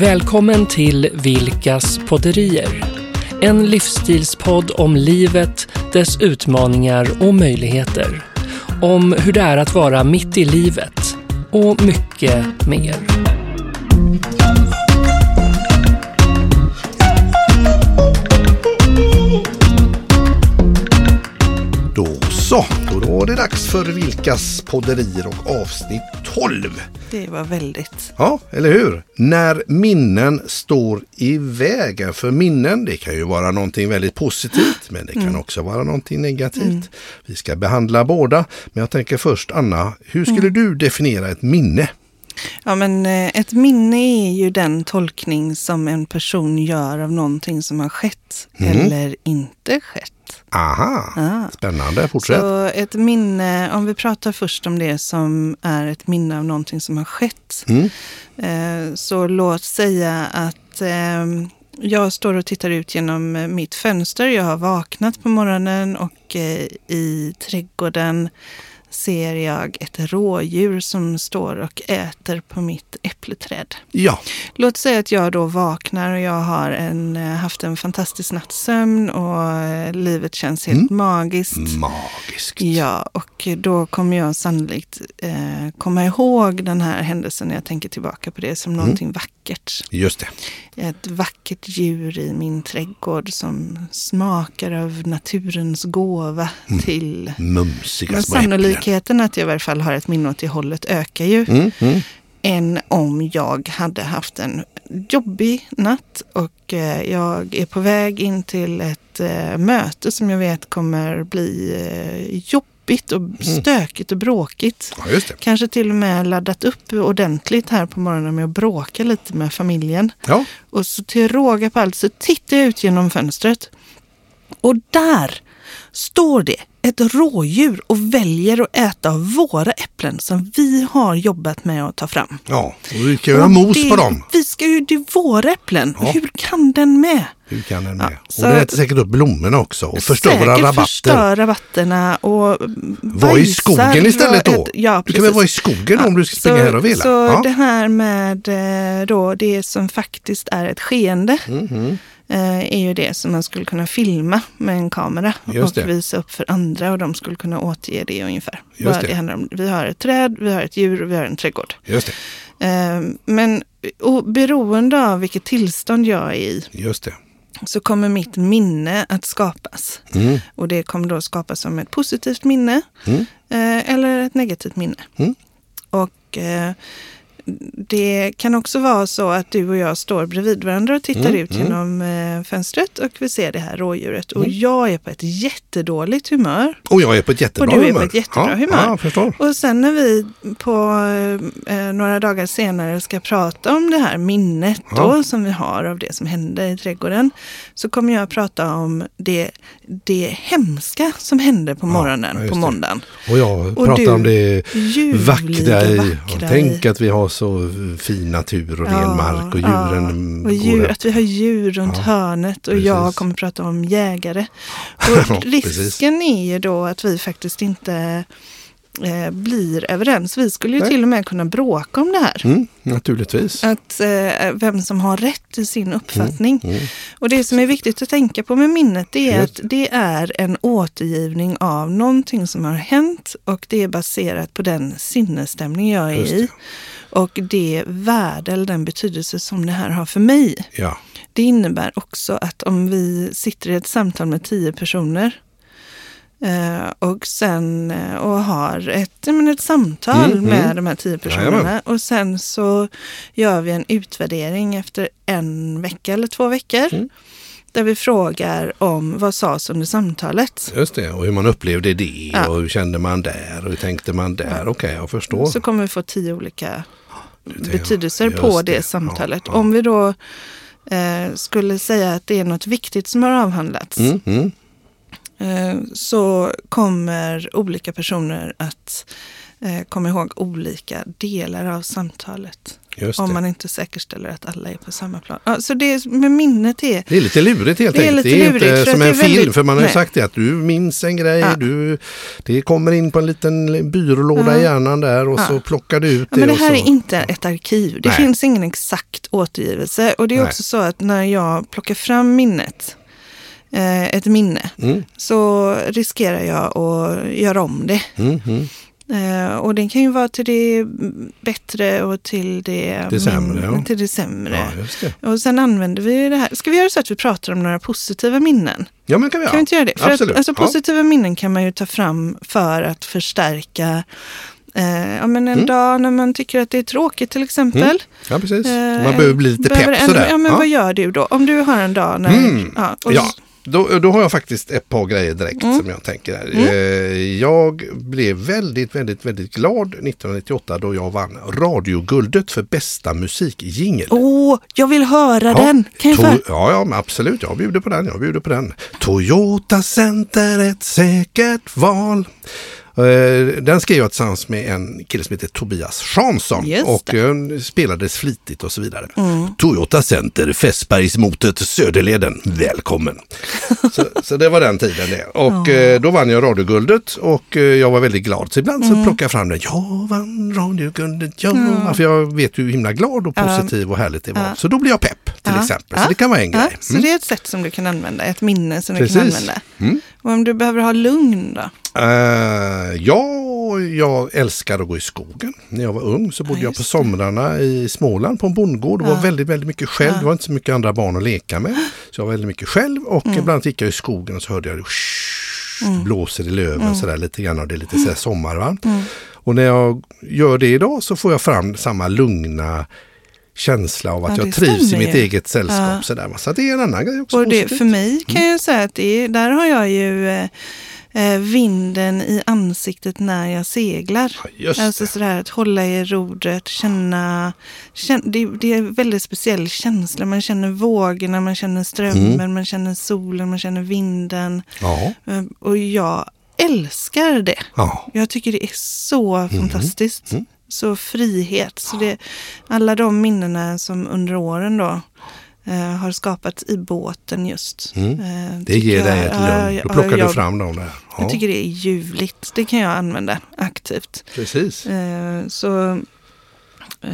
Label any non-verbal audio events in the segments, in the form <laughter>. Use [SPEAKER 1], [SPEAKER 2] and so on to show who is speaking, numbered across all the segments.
[SPEAKER 1] Välkommen till Vilkas podderier. En livsstilspodd om livet, dess utmaningar och möjligheter. Om hur det är att vara mitt i livet och mycket mer.
[SPEAKER 2] Så, då var det dags för Vilkas podderier och avsnitt 12.
[SPEAKER 3] Det var väldigt.
[SPEAKER 2] Ja, eller hur? När minnen står i vägen. För minnen, det kan ju vara någonting väldigt positivt, men det kan också vara någonting negativt. Vi ska behandla båda, men jag tänker först Anna, hur skulle du definiera ett minne?
[SPEAKER 3] Ja, men eh, ett minne är ju den tolkning som en person gör av någonting som har skett eller inte skett.
[SPEAKER 2] Aha,
[SPEAKER 3] Ah.
[SPEAKER 2] spännande, fortsätt.
[SPEAKER 3] Så ett minne, om vi pratar först om det som är ett minne av någonting som har skett.
[SPEAKER 2] Mm.
[SPEAKER 3] Eh, så låt säga att eh, jag står och tittar ut genom mitt fönster. Jag har vaknat på morgonen och i trädgården ser jag ett rådjur som står och äter på mitt äppleträd.
[SPEAKER 2] Ja,
[SPEAKER 3] Låt säga att jag då vaknar och jag har en, eh, haft en fantastisk natts sömn och eh, livet känns helt magiskt.
[SPEAKER 2] magiskt.
[SPEAKER 3] Ja, och då kommer jag sannolikt eh, komma ihåg den här händelsen när jag tänker tillbaka på det som någonting vackert.
[SPEAKER 2] Just det.
[SPEAKER 3] Ett vackert djur i min trädgård som smakar av naturens gåva till...
[SPEAKER 2] Mumsiga
[SPEAKER 3] Men sannolikheten att jag i varje fall har ett minne åt det hållet ökar ju.
[SPEAKER 2] Mm, mm.
[SPEAKER 3] än om jag hade haft en jobbig natt och eh, jag är på väg in till ett eh, möte som jag vet kommer bli eh, jobbigt och stökigt och bråkigt.
[SPEAKER 2] Ja.
[SPEAKER 3] Kanske till och med laddat upp ordentligt här på morgonen med att bråka lite med familjen.
[SPEAKER 2] Ja,
[SPEAKER 3] Och så till råga på allt så tittar jag ut genom fönstret. Och där står det ett rådjur och väljer att äta av våra äpplen som vi har jobbat med att ta fram.
[SPEAKER 2] ja. och vi kan göra
[SPEAKER 3] Och
[SPEAKER 2] mos
[SPEAKER 3] det-
[SPEAKER 2] på dem.
[SPEAKER 3] Vi ska ju, det är våra äpplen.
[SPEAKER 2] Ja.
[SPEAKER 3] Hur kan den med?
[SPEAKER 2] Hur kan den med?
[SPEAKER 3] så-
[SPEAKER 2] och den äter säkert upp blommorna också och förstöra
[SPEAKER 3] Säkert
[SPEAKER 2] rabatter.
[SPEAKER 3] förstöra rabatterna och
[SPEAKER 2] Var i skogen istället då?
[SPEAKER 3] ett- Ja,
[SPEAKER 2] du kan väl vara i skogen då om du ska springa
[SPEAKER 3] så,
[SPEAKER 2] här och vila?
[SPEAKER 3] Så
[SPEAKER 2] ja.
[SPEAKER 3] det här med eh, då, det som faktiskt är ett skeende
[SPEAKER 2] Mhm.
[SPEAKER 3] Eh, är ju det som man skulle kunna filma med en kamera och visa upp för andra och de skulle kunna återge det ungefär.
[SPEAKER 2] Just
[SPEAKER 3] Vad
[SPEAKER 2] det.
[SPEAKER 3] handlar om. Vi har ett träd, vi har ett djur och vi har en trädgård.
[SPEAKER 2] Just det.
[SPEAKER 3] Eh, men och beroende av vilket tillstånd jag är i
[SPEAKER 2] Just det.
[SPEAKER 3] så kommer mitt minne att skapas.
[SPEAKER 2] Mm.
[SPEAKER 3] Och det kommer då skapas som ett positivt minne
[SPEAKER 2] Mm.
[SPEAKER 3] eh, eller ett negativt minne.
[SPEAKER 2] Mm.
[SPEAKER 3] Och eh, det kan också vara så att du och jag står bredvid varandra och tittar
[SPEAKER 2] Mm,
[SPEAKER 3] ut
[SPEAKER 2] mm.
[SPEAKER 3] genom eh, fönstret och vi ser det här rådjuret. Och jag är på ett jättedåligt humör.
[SPEAKER 2] Och jag är på ett jättebra
[SPEAKER 3] Och du är
[SPEAKER 2] humör.
[SPEAKER 3] på ett jättebra
[SPEAKER 2] ja,
[SPEAKER 3] humör.
[SPEAKER 2] Ja.
[SPEAKER 3] Och sen när vi på eh, några dagar senare ska prata om det här minnet då,
[SPEAKER 2] Ja.
[SPEAKER 3] som vi har av det som hände i trädgården, så kommer jag att prata om det, det hemska som hände på morgonen på måndagen.
[SPEAKER 2] Och jag
[SPEAKER 3] Och
[SPEAKER 2] pratar
[SPEAKER 3] du,
[SPEAKER 2] om det vackra i.
[SPEAKER 3] vackra
[SPEAKER 2] Och
[SPEAKER 3] i.
[SPEAKER 2] tänk att vi har så fin natur och ren mark och djuren
[SPEAKER 3] ja. och djur, att vi har djur runt
[SPEAKER 2] Ja,
[SPEAKER 3] hörnet och
[SPEAKER 2] precis.
[SPEAKER 3] jag kommer prata om jägare. <laughs>
[SPEAKER 2] Ja,
[SPEAKER 3] Och risken är ju då att vi faktiskt inte eh, blir överens. Vi skulle ju
[SPEAKER 2] Nej.
[SPEAKER 3] till och med kunna bråka om det här.
[SPEAKER 2] Mm, naturligtvis.
[SPEAKER 3] Att eh, vem som har rätt i sin uppfattning.
[SPEAKER 2] Mm.
[SPEAKER 3] Och det som är viktigt att tänka på med minnet det är att det är en återgivning av någonting som har hänt och det är baserat på den sinnesstämning jag är i. Och det värde eller den betydelse som det här har för mig.
[SPEAKER 2] Ja,
[SPEAKER 3] Det innebär också att om vi sitter i ett samtal med tio personer och sen eh, och har ett, menar, ett samtal
[SPEAKER 2] Mm,
[SPEAKER 3] med
[SPEAKER 2] mm.
[SPEAKER 3] de här tio personerna
[SPEAKER 2] Jajamän.
[SPEAKER 3] och sen så gör vi en utvärdering efter en vecka eller två veckor.
[SPEAKER 2] Mm.
[SPEAKER 3] Där vi frågar om vad sades under samtalet.
[SPEAKER 2] just det. Och hur man upplevde det
[SPEAKER 3] Ja.
[SPEAKER 2] och hur kände man där och hur tänkte man där. Okej, jag förstår.
[SPEAKER 3] Så kommer vi få tio olika betydelser på
[SPEAKER 2] det.
[SPEAKER 3] det, samtalet.
[SPEAKER 2] Ja, ja.
[SPEAKER 3] Om vi då eh, skulle säga att det är något viktigt som har avhandlats.
[SPEAKER 2] Mm, mm.
[SPEAKER 3] eh, så kommer olika personer att eh, komma ihåg olika delar av samtalet. Om man inte säkerställer att alla är på samma plan. Ja, så det med minnet är...
[SPEAKER 2] Det är lite lurigt helt
[SPEAKER 3] Det är
[SPEAKER 2] enkelt. det är
[SPEAKER 3] lurigt,
[SPEAKER 2] inte
[SPEAKER 3] för
[SPEAKER 2] som en film.
[SPEAKER 3] väldigt-
[SPEAKER 2] För man har ju sagt det att du minns en grej.
[SPEAKER 3] Ja.
[SPEAKER 2] Du, det kommer in på en liten byrålåda i
[SPEAKER 3] Ja.
[SPEAKER 2] hjärnan där och så plockar du ut det.
[SPEAKER 3] men det här
[SPEAKER 2] så.
[SPEAKER 3] är inte ett arkiv. Det
[SPEAKER 2] Nej.
[SPEAKER 3] finns ingen exakt återgivelse. Och det är
[SPEAKER 2] Nej.
[SPEAKER 3] också så att när jag plockar fram minnet, eh, ett minne,
[SPEAKER 2] Mm,
[SPEAKER 3] så riskerar jag att göra om det.
[SPEAKER 2] mm, mm.
[SPEAKER 3] Eh, och det kan ju vara till det bättre och till det,
[SPEAKER 2] Det sämre, ja.
[SPEAKER 3] till det sämre.
[SPEAKER 2] Ja, det.
[SPEAKER 3] Och sen använder vi det här. Ska vi göra så att vi pratar om några positiva minnen?
[SPEAKER 2] Ja, men kan vi
[SPEAKER 3] Kan vi inte göra det? För
[SPEAKER 2] Absolut.
[SPEAKER 3] att, alltså, positiva minnen kan man ju ta fram för att förstärka eh, ja, men en
[SPEAKER 2] Mm.
[SPEAKER 3] dag när man tycker att det är tråkigt till exempel.
[SPEAKER 2] Mm. Ja, precis.
[SPEAKER 3] Eh,
[SPEAKER 2] Man behöver bli lite pepp sådär.
[SPEAKER 3] Ja, men
[SPEAKER 2] Ja.
[SPEAKER 3] vad gör du då? Om du har en dag när...
[SPEAKER 2] Mm.
[SPEAKER 3] Ja, och
[SPEAKER 2] Ja, då, då har jag faktiskt ett par grejer direkt
[SPEAKER 3] Mm.
[SPEAKER 2] som jag tänker. här. Eh, Jag blev väldigt, väldigt, väldigt glad 1998 då jag vann radioguldet för bästa musikjingel.
[SPEAKER 3] Åh, jag vill höra
[SPEAKER 2] Ja,
[SPEAKER 3] den! Kan jag
[SPEAKER 2] ja, ja, absolut. Jag bjuder på den. Jag bjuder på den. Toyota Center, ett säkert val. Eh, Den skrev jag tillsammans med en kille som heter Tobias Jansson och eh, spelades flitigt och så vidare.
[SPEAKER 3] Mm.
[SPEAKER 2] Toyota Center, Fässbergsmotet, Söderleden, välkommen. <laughs> så, så det var den tiden det. Och eh, då vann jag radioguldet och jag var väldigt glad. Så ibland
[SPEAKER 3] Mm.
[SPEAKER 2] så plockar jag fram den. Jag vann radioguldet, ja. För jag vet hur himla glad och positiv och härligt det var. Så då blir jag pepp till exempel. Så det kan vara en grej.
[SPEAKER 3] så
[SPEAKER 2] Mm.
[SPEAKER 3] det är ett sätt som du kan använda, ett minne som du kan
[SPEAKER 2] Precis.
[SPEAKER 3] använda.
[SPEAKER 2] Mm.
[SPEAKER 3] Och om du behöver ha lugn då?
[SPEAKER 2] Eh, ja, jag älskar att gå i skogen. När jag var ung så bodde jag
[SPEAKER 3] just
[SPEAKER 2] på somrarna i Småland på en bondgård. Var
[SPEAKER 3] Ja.
[SPEAKER 2] väldigt, väldigt mycket själv.
[SPEAKER 3] Ja.
[SPEAKER 2] Det var inte så mycket andra barn att leka med. Så jag var väldigt mycket själv och
[SPEAKER 3] Mm.
[SPEAKER 2] ibland gick jag i skogen och så hörde jag det blåser i löven sådär lite grann och det är lite sådär sommar. Va?
[SPEAKER 3] Mm.
[SPEAKER 2] Och när jag gör det idag så får jag fram samma lugna känsla av att
[SPEAKER 3] Ja,
[SPEAKER 2] jag trivs i
[SPEAKER 3] stämmer
[SPEAKER 2] mitt
[SPEAKER 3] ju.
[SPEAKER 2] eget sällskap.
[SPEAKER 3] Ja.
[SPEAKER 2] Sådär, va? Så det är en annan grej också.
[SPEAKER 3] Och det,
[SPEAKER 2] positivt.
[SPEAKER 3] för mig kan jag säga att det, där har jag ju eh, eh, vinden i ansiktet när jag seglar.
[SPEAKER 2] Ja,
[SPEAKER 3] Alltså sådär att hålla i rodret, känna, känna det, det är en väldigt speciell känsla. Man känner vågorna, man känner strömmen,
[SPEAKER 2] Mm.
[SPEAKER 3] man känner solen, man känner vinden.
[SPEAKER 2] Ja,
[SPEAKER 3] Eh, Och jag älskar det.
[SPEAKER 2] ja.
[SPEAKER 3] Jag tycker det är så fantastiskt.
[SPEAKER 2] Mm.
[SPEAKER 3] Så frihet. Så det, alla de minnena som under åren då eh, har skapats i båten just.
[SPEAKER 2] Mm.
[SPEAKER 3] eh,
[SPEAKER 2] Det ger dig ett lugn. Då plockar
[SPEAKER 3] jag,
[SPEAKER 2] du fram dem där. Ja,
[SPEAKER 3] Jag tycker det är ljuvligt. Det kan jag använda aktivt.
[SPEAKER 2] precis.
[SPEAKER 3] Eh, så... eh,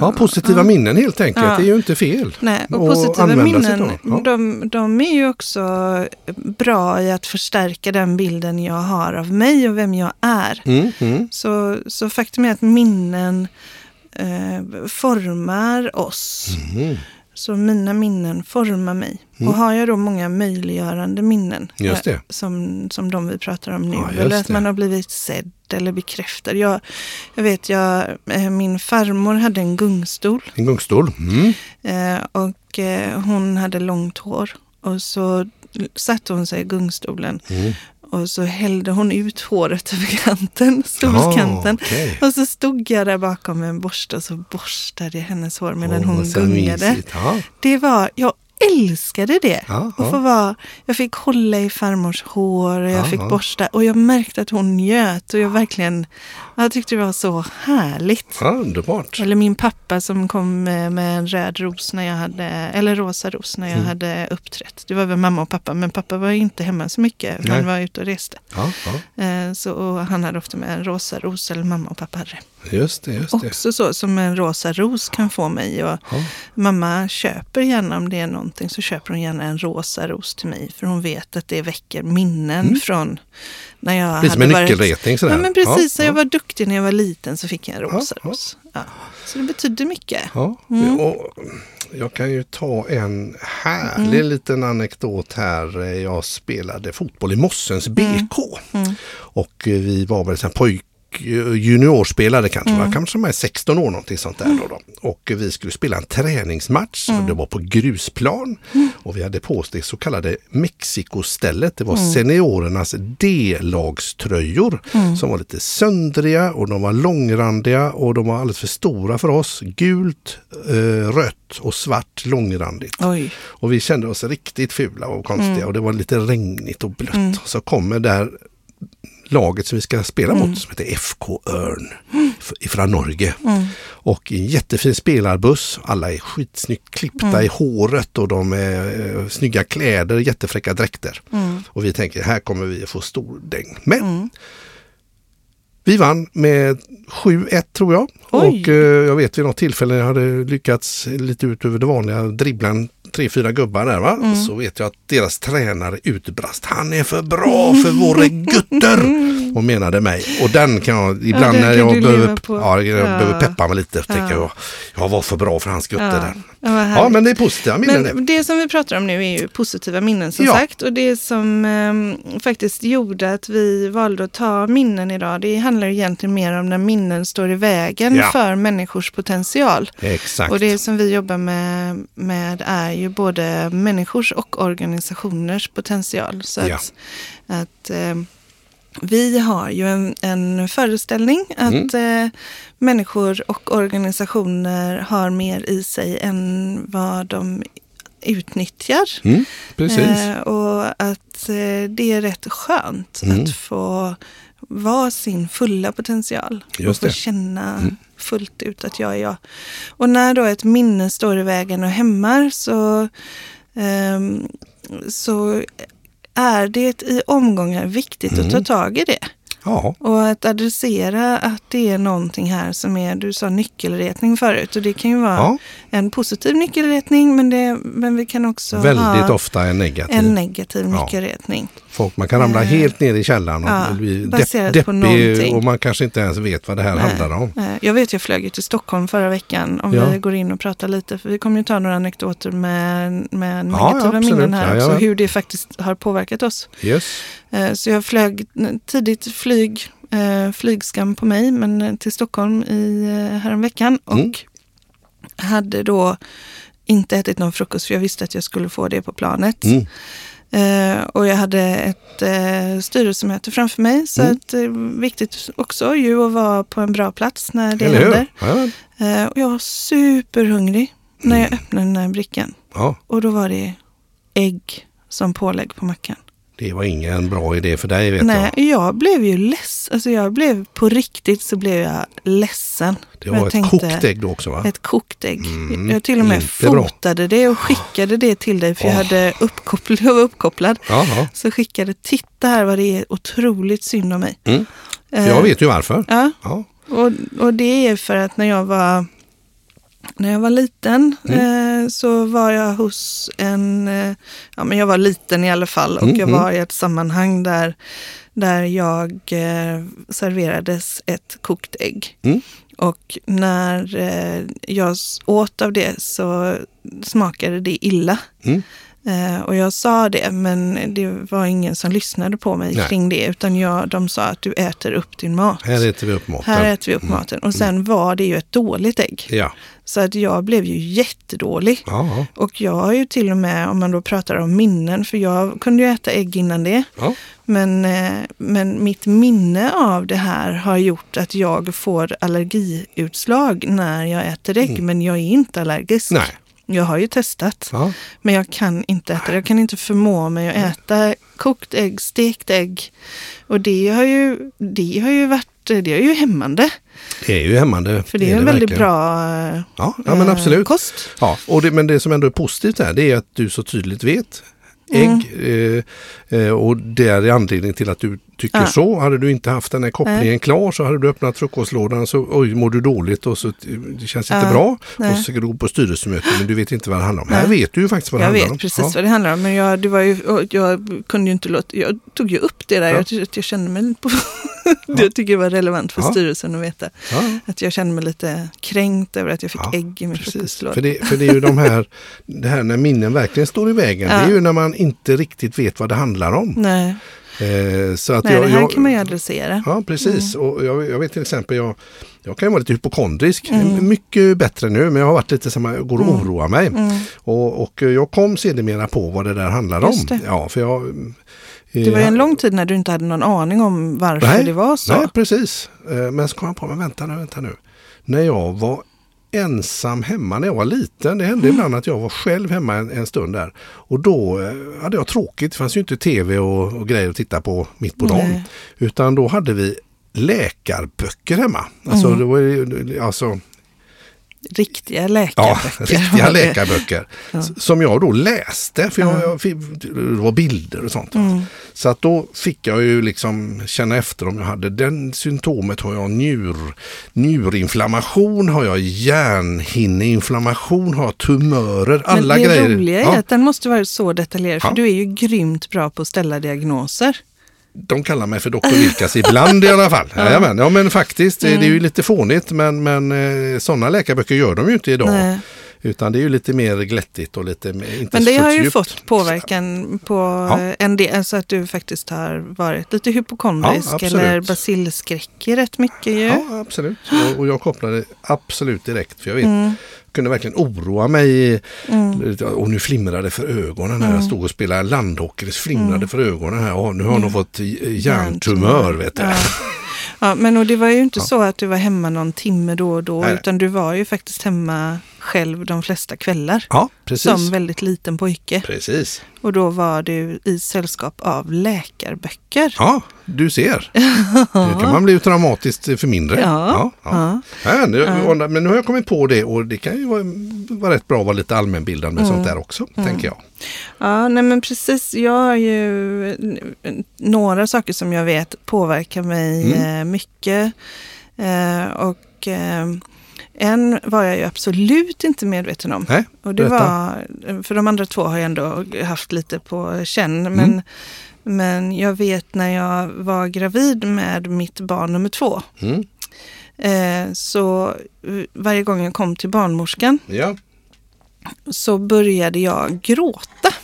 [SPEAKER 2] Ja, positiva
[SPEAKER 3] ja.
[SPEAKER 2] minnen helt enkelt.
[SPEAKER 3] Ja.
[SPEAKER 2] Det är ju inte fel.
[SPEAKER 3] Nej, och positiva minnen,
[SPEAKER 2] ja.
[SPEAKER 3] de, de är ju också bra i att förstärka den bilden jag har av mig och vem jag är.
[SPEAKER 2] Mm, mm.
[SPEAKER 3] Så, så faktum är att minnen eh, formar oss.
[SPEAKER 2] Mm.
[SPEAKER 3] Så mina minnen formar mig.
[SPEAKER 2] Mm.
[SPEAKER 3] Och har jag då många möjliggörande minnen, eh, som, som de vi pratar om nu,
[SPEAKER 2] Ja,
[SPEAKER 3] eller att
[SPEAKER 2] det.
[SPEAKER 3] man har blivit sedd eller bekräftad. Jag, jag vet, jag, eh, min farmor hade en gungstol
[SPEAKER 2] En gungstol. Mm.
[SPEAKER 3] eh, och hon hade långt hår. Och så satte hon sig i gungstolen
[SPEAKER 2] Mm.
[SPEAKER 3] Och så hällde hon ut håret över kanten, <laughs> stolskanten.
[SPEAKER 2] Ah, okej.
[SPEAKER 3] Och så stod jag där bakom med en borste och så borstade jag hennes hår medan
[SPEAKER 2] Åh,
[SPEAKER 3] hon gungade.
[SPEAKER 2] Ja,
[SPEAKER 3] Det var, jag älskade det.
[SPEAKER 2] ja,
[SPEAKER 3] Och få
[SPEAKER 2] ja.
[SPEAKER 3] vara, jag fick hålla i farmors hår och jag
[SPEAKER 2] Ja,
[SPEAKER 3] fick
[SPEAKER 2] ja.
[SPEAKER 3] borsta och jag märkte att hon njöt och jag verkligen, jag tyckte det var så härligt.
[SPEAKER 2] ja, underbart.
[SPEAKER 3] Eller min pappa som kom med, en röd ros när jag hade, eller rosa ros när jag
[SPEAKER 2] Mm.
[SPEAKER 3] hade uppträtt. Det var väl mamma och pappa, men pappa var inte hemma så mycket.
[SPEAKER 2] Nej.
[SPEAKER 3] Han var ute och reste.
[SPEAKER 2] Ja, ja.
[SPEAKER 3] Eh, så, och han hade ofta med en rosa ros, eller mamma och pappa hade det.
[SPEAKER 2] Just det, just det.
[SPEAKER 3] Också så som en rosa ros kan få mig. Och
[SPEAKER 2] Ja.
[SPEAKER 3] mamma köper gärna, om det är någonting, så köper hon gärna en rosa ros till mig. För hon vet att det väcker minnen från när jag
[SPEAKER 2] Mm. Som en
[SPEAKER 3] hade varit...
[SPEAKER 2] nyckelretning sådär.
[SPEAKER 3] Ja, men precis.
[SPEAKER 2] Ja,
[SPEAKER 3] när jag
[SPEAKER 2] ja.
[SPEAKER 3] var duktig när jag var liten så fick jag en
[SPEAKER 2] Ja,
[SPEAKER 3] rosa
[SPEAKER 2] ja.
[SPEAKER 3] ros. Ja. Så det betyder mycket.
[SPEAKER 2] Ja,
[SPEAKER 3] Mm.
[SPEAKER 2] och jag kan ju ta en härlig
[SPEAKER 3] Mm.
[SPEAKER 2] liten anekdot här. Jag spelade fotboll i Mossens BK.
[SPEAKER 3] Mm.
[SPEAKER 2] Och vi var väl sen pojk juniorspelare kanske,
[SPEAKER 3] Mm.
[SPEAKER 2] va? kanske med 16 år någonting sånt där. Då, då. Och vi skulle spela en träningsmatch.
[SPEAKER 3] Mm.
[SPEAKER 2] Det var på grusplan. Och vi hade på oss det så kallade Mexikostället. Det var
[SPEAKER 3] Mm.
[SPEAKER 2] seniorernas D-lagströjor
[SPEAKER 3] Mm.
[SPEAKER 2] som var lite söndriga och de var långrandiga och de var alldeles för stora för oss. Gult, eh, rött och svart långrandigt.
[SPEAKER 3] Oj.
[SPEAKER 2] Och vi kände oss riktigt fula och konstiga
[SPEAKER 3] Mm.
[SPEAKER 2] och det var lite regnigt och blött. Och så kommer där laget som vi ska spela
[SPEAKER 3] Mm.
[SPEAKER 2] mot som heter FK Örn ifrån Norge. Och en jättefin spelarbuss. Alla är skitsnyggt klippta
[SPEAKER 3] Mm.
[SPEAKER 2] i håret och de är eh, snygga kläder, jättefräcka dräkter.
[SPEAKER 3] Mm.
[SPEAKER 2] Och vi tänker här kommer vi att få stor däng. Men vi vann med 7-1 tror jag.
[SPEAKER 3] Oj.
[SPEAKER 2] Och eh, jag vet vid något tillfälle jag hade lyckats lite utöver det vanliga dribbla en tre, fyra gubbar där va.
[SPEAKER 3] Mm.
[SPEAKER 2] Så vet jag att deras tränare utbrast. Han är för bra för våra gutter! <laughs> Och menade mig. Och den kan jag ibland
[SPEAKER 3] den
[SPEAKER 2] när jag behöver, ja, jag
[SPEAKER 3] Ja.
[SPEAKER 2] behöver peppa mig lite.
[SPEAKER 3] Ja.
[SPEAKER 2] Tänker jag, jag var för bra för hans gutter
[SPEAKER 3] Ja.
[SPEAKER 2] där.
[SPEAKER 3] Ja,
[SPEAKER 2] Ja men det är positiva minnen.
[SPEAKER 3] Men det som vi pratar om nu är ju positiva minnen som
[SPEAKER 2] Ja.
[SPEAKER 3] sagt. Och det som ehm, faktiskt gjorde att vi valde att ta minnen idag, det handlar egentligen mer om när minnen står i vägen
[SPEAKER 2] Ja.
[SPEAKER 3] för människors potential.
[SPEAKER 2] Exakt.
[SPEAKER 3] Och det som vi jobbar med, med är ju både människors och organisationers potential. Så
[SPEAKER 2] Ja.
[SPEAKER 3] att, att ehm, vi har ju en, en föreställning att
[SPEAKER 2] Mm.
[SPEAKER 3] eh, människor och organisationer har mer i sig än vad de utnyttjar.
[SPEAKER 2] Mm.
[SPEAKER 3] Eh, och att eh, det är rätt skönt
[SPEAKER 2] Mm.
[SPEAKER 3] att få vara sin fulla potential.
[SPEAKER 2] Just
[SPEAKER 3] och få
[SPEAKER 2] det.
[SPEAKER 3] känna fullt ut att jag är jag. Och när då ett minne står i vägen och hämmar så, ehm, så är det i omgångar viktigt att ta
[SPEAKER 2] Mm.
[SPEAKER 3] tag i det.
[SPEAKER 2] Ja,
[SPEAKER 3] Och att adressera att det är någonting här som är, du sa nyckelretning förut. Och det kan ju vara
[SPEAKER 2] ja.
[SPEAKER 3] en positiv nyckelretning men, det, men vi kan också
[SPEAKER 2] väldigt
[SPEAKER 3] ha
[SPEAKER 2] ofta en negativ.
[SPEAKER 3] en negativ
[SPEAKER 2] Ja. Folk, man kan ramla
[SPEAKER 3] Eh,
[SPEAKER 2] helt ner i källaren och
[SPEAKER 3] ja,
[SPEAKER 2] bli depp,
[SPEAKER 3] på
[SPEAKER 2] deppig och man kanske inte ens vet vad det här
[SPEAKER 3] Nej.
[SPEAKER 2] handlar om.
[SPEAKER 3] Jag vet jag flög ju till Stockholm förra veckan om
[SPEAKER 2] Ja.
[SPEAKER 3] vi går in och pratar lite. För vi kommer ju ta några anekdoter med, med
[SPEAKER 2] Ja,
[SPEAKER 3] negativa
[SPEAKER 2] absolut.
[SPEAKER 3] minnen här
[SPEAKER 2] Ja,
[SPEAKER 3] också.
[SPEAKER 2] ja.
[SPEAKER 3] Hur det faktiskt har påverkat oss.
[SPEAKER 2] Yes.
[SPEAKER 3] Eh, Så jag flög tidigt flyg, eh, flygskam på mig, men eh, till Stockholm i häromveckan. Och
[SPEAKER 2] Mm.
[SPEAKER 3] hade då inte ätit någon frukost för jag visste att jag skulle få det på planet.
[SPEAKER 2] Mm.
[SPEAKER 3] Eh, och jag hade ett eh, styrelsemöte framför mig. Så
[SPEAKER 2] Mm.
[SPEAKER 3] att, eh, viktigt också ju att vara på en bra plats när det
[SPEAKER 2] Eller
[SPEAKER 3] händer.
[SPEAKER 2] Ja,
[SPEAKER 3] Eh, och jag var superhungrig när
[SPEAKER 2] Mm.
[SPEAKER 3] jag öppnade den här brickan.
[SPEAKER 2] ja,
[SPEAKER 3] Och då var det ägg som pålägg på mackan.
[SPEAKER 2] Det var ingen bra idé för dig vet
[SPEAKER 3] Nej,
[SPEAKER 2] jag.
[SPEAKER 3] jag blev ju ledsen. Alltså jag blev på riktigt så blev jag ledsen.
[SPEAKER 2] Det
[SPEAKER 3] jag
[SPEAKER 2] var ett
[SPEAKER 3] tänkte,
[SPEAKER 2] kokt ägg då också va?
[SPEAKER 3] Ett kokt ägg.
[SPEAKER 2] Mm,
[SPEAKER 3] jag till och med
[SPEAKER 2] inte bra.
[SPEAKER 3] fotade det och skickade det till dig för jag
[SPEAKER 2] Åh.
[SPEAKER 3] hade uppkoppl- <laughs> jag var uppkopplad.
[SPEAKER 2] Ja.
[SPEAKER 3] Så skickade, titta här vad det är otroligt synd om mig.
[SPEAKER 2] Mm.
[SPEAKER 3] Eh,
[SPEAKER 2] Jag vet ju varför.
[SPEAKER 3] Ja,
[SPEAKER 2] Ja.
[SPEAKER 3] och, och det är för att när jag var, när jag var liten
[SPEAKER 2] Mm.
[SPEAKER 3] eh, så var jag hos en, eh, ja men jag var liten i alla fall och
[SPEAKER 2] Mm,
[SPEAKER 3] jag
[SPEAKER 2] mm.
[SPEAKER 3] var i ett sammanhang där, där jag eh, serverades ett kokt ägg.
[SPEAKER 2] Mm.
[SPEAKER 3] Och när eh, jag åt av det så smakade det illa.
[SPEAKER 2] Mm.
[SPEAKER 3] Eh, och jag sa det, men det var ingen som lyssnade på mig
[SPEAKER 2] Nej.
[SPEAKER 3] kring det. Utan jag, de sa att du äter upp din mat.
[SPEAKER 2] Här äter vi upp maten.
[SPEAKER 3] Här äter vi upp maten. Och sen var det ju ett dåligt ägg.
[SPEAKER 2] Ja.
[SPEAKER 3] Så att jag blev ju jättedålig.
[SPEAKER 2] Ja.
[SPEAKER 3] Och jag har ju till och med, om man då pratar om minnen, för jag kunde ju äta ägg innan det.
[SPEAKER 2] ja.
[SPEAKER 3] Men, eh, men mitt minne av det här har gjort att jag får allergiutslag när jag äter ägg. Men jag är inte allergisk.
[SPEAKER 2] Mm. Nej.
[SPEAKER 3] Jag har ju testat.
[SPEAKER 2] Ja.
[SPEAKER 3] Men jag kan inte äta det. Jag kan inte förmå mig att äta kokt ägg, stekt ägg. Och det har ju, det har ju varit, det är ju hämmande.
[SPEAKER 2] Det är ju hämmande.
[SPEAKER 3] För det är en väldigt
[SPEAKER 2] verkligen.
[SPEAKER 3] bra
[SPEAKER 2] Ja, ja men
[SPEAKER 3] eh,
[SPEAKER 2] absolut.
[SPEAKER 3] kost.
[SPEAKER 2] Ja, och det, men det som ändå är positivt här det är att du så tydligt vet ägg.
[SPEAKER 3] Mm.
[SPEAKER 2] Eh, och det är anledningen till att du tycker
[SPEAKER 3] Ja.
[SPEAKER 2] så. Hade du inte haft den här kopplingen
[SPEAKER 3] Nej.
[SPEAKER 2] klar så hade du öppnat frukostlådan så oj mår du dåligt och så det känns inte
[SPEAKER 3] Ja.
[SPEAKER 2] bra.
[SPEAKER 3] Nej.
[SPEAKER 2] Och så ska du gå på styrelsemöte men du vet inte vad det handlar om.
[SPEAKER 3] Nej.
[SPEAKER 2] Här vet du ju faktiskt vad det
[SPEAKER 3] Jag
[SPEAKER 2] handlar
[SPEAKER 3] vet
[SPEAKER 2] om.
[SPEAKER 3] precis
[SPEAKER 2] Ja.
[SPEAKER 3] vad det handlar om. Men jag, det var ju, jag kunde ju inte låta, jag tog ju upp det där.
[SPEAKER 2] Ja.
[SPEAKER 3] Jag, jag kände mig på, <laughs> <laughs> jag tycker det var relevant för
[SPEAKER 2] Ja.
[SPEAKER 3] styrelsen att veta.
[SPEAKER 2] Ja.
[SPEAKER 3] Att jag kände mig lite kränkt över att jag fick
[SPEAKER 2] Ja,
[SPEAKER 3] ägg i min frukostlåda.
[SPEAKER 2] för det, för det är ju de här, <laughs> det här när minnen verkligen står i vägen.
[SPEAKER 3] Ja.
[SPEAKER 2] Det är ju när man inte riktigt vet vad det handlar om.
[SPEAKER 3] Nej,
[SPEAKER 2] Eh, så att
[SPEAKER 3] nej
[SPEAKER 2] jag,
[SPEAKER 3] det här
[SPEAKER 2] jag,
[SPEAKER 3] kan man ju adressera.
[SPEAKER 2] Ja, precis. Och jag, jag vet till exempel, jag, jag kan ju vara lite hypokondrisk.
[SPEAKER 3] Mm.
[SPEAKER 2] Mycket bättre nu, men jag har varit lite som jag går och
[SPEAKER 3] Mm.
[SPEAKER 2] oroar mig.
[SPEAKER 3] Mm.
[SPEAKER 2] Och, och jag kom sedermera på vad det där handlar om.
[SPEAKER 3] Det.
[SPEAKER 2] Ja, för jag,
[SPEAKER 3] Det var ju
[SPEAKER 2] eh,
[SPEAKER 3] en lång tid när du inte hade någon aning om varför
[SPEAKER 2] Nej,
[SPEAKER 3] det var så.
[SPEAKER 2] Nej, precis. Eh, Men så kom jag på, men vänta nu, vänta nu. När jag var ensam hemma när jag var liten. Det hände ibland att jag var själv hemma en, en stund där. Och då eh, hade jag tråkigt. Det fanns ju inte tv och, och grejer att titta på mitt på dagen. Utan då hade vi läkarböcker hemma. Alltså,
[SPEAKER 3] Mm.
[SPEAKER 2] det var, alltså
[SPEAKER 3] Riktiga
[SPEAKER 2] Ja,
[SPEAKER 3] läkarböcker.
[SPEAKER 2] riktiga läkarböcker.
[SPEAKER 3] Ja.
[SPEAKER 2] Som jag då läste, för jag,
[SPEAKER 3] Ja.
[SPEAKER 2] jag, fick- det var bilder och sånt.
[SPEAKER 3] Mm.
[SPEAKER 2] Så att då fick jag ju liksom känna efter om jag hade den symptomet. Har jag njur, njurinflammation? Har jag hjärnhinneinflammation? Har jag tumörer? Alla
[SPEAKER 3] Men det
[SPEAKER 2] grejer.
[SPEAKER 3] roliga är
[SPEAKER 2] Ja,
[SPEAKER 3] att den måste vara så detaljerad, för
[SPEAKER 2] Ja.
[SPEAKER 3] du är ju grymt bra på att ställa diagnoser.
[SPEAKER 2] De kallar mig för Dr. Vilkas ibland i alla fall. Ja. Ja, ja men faktiskt, det- det är ju lite fånigt men, men eh, sådana läkarböcker gör de ju inte idag.
[SPEAKER 3] Nej.
[SPEAKER 2] Utan det är ju lite mer glättigt och lite inte
[SPEAKER 3] Men det har ju
[SPEAKER 2] djupt.
[SPEAKER 3] fått påverkan på
[SPEAKER 2] Ja.
[SPEAKER 3] en del, alltså att du faktiskt har varit lite hypokondrisk
[SPEAKER 2] Ja,
[SPEAKER 3] eller basilskräckig rätt mycket ju.
[SPEAKER 2] Ja, absolut. Och, och jag kopplade absolut direkt. För jag vet,
[SPEAKER 3] Mm.
[SPEAKER 2] kunde verkligen oroa mig.
[SPEAKER 3] Mm.
[SPEAKER 2] Och nu flimrade det för ögonen när jag stod och spelade landhockey. Det flimrade för ögonen här. Och nu har jag nog fått eh, hjärntumör. Vet du.
[SPEAKER 3] Ja. ja, men och det var ju inte så att du var hemma någon timme då och då,
[SPEAKER 2] Nej.
[SPEAKER 3] utan du var ju faktiskt hemma själv de flesta kvällar.
[SPEAKER 2] Ja, precis.
[SPEAKER 3] Som väldigt liten pojke.
[SPEAKER 2] Precis.
[SPEAKER 3] Och då var du i sällskap av läkarböcker.
[SPEAKER 2] Ja, du ser. <laughs> Nu kan man bli traumatiskt för mindre.
[SPEAKER 3] Ja,
[SPEAKER 2] ja. Ja, nu, Men nu har jag kommit på det och det kan ju vara, vara rätt bra att vara lite allmänbildande
[SPEAKER 3] Mm.
[SPEAKER 2] sånt där också, tänker jag.
[SPEAKER 3] Ja, nej men precis. Jag har ju några saker som jag vet påverkar mig
[SPEAKER 2] Mm.
[SPEAKER 3] eh, mycket. Eh, och eh, en var jag ju absolut inte medveten om.
[SPEAKER 2] Nej,
[SPEAKER 3] Och det var, för de andra två har jag ändå haft lite på känn.
[SPEAKER 2] Mm.
[SPEAKER 3] Men, men jag vet när jag var gravid med mitt barn nummer två.
[SPEAKER 2] Mm.
[SPEAKER 3] Eh, så eh, varje gång jag kom till barnmorskan
[SPEAKER 2] Ja,
[SPEAKER 3] så började jag gråta.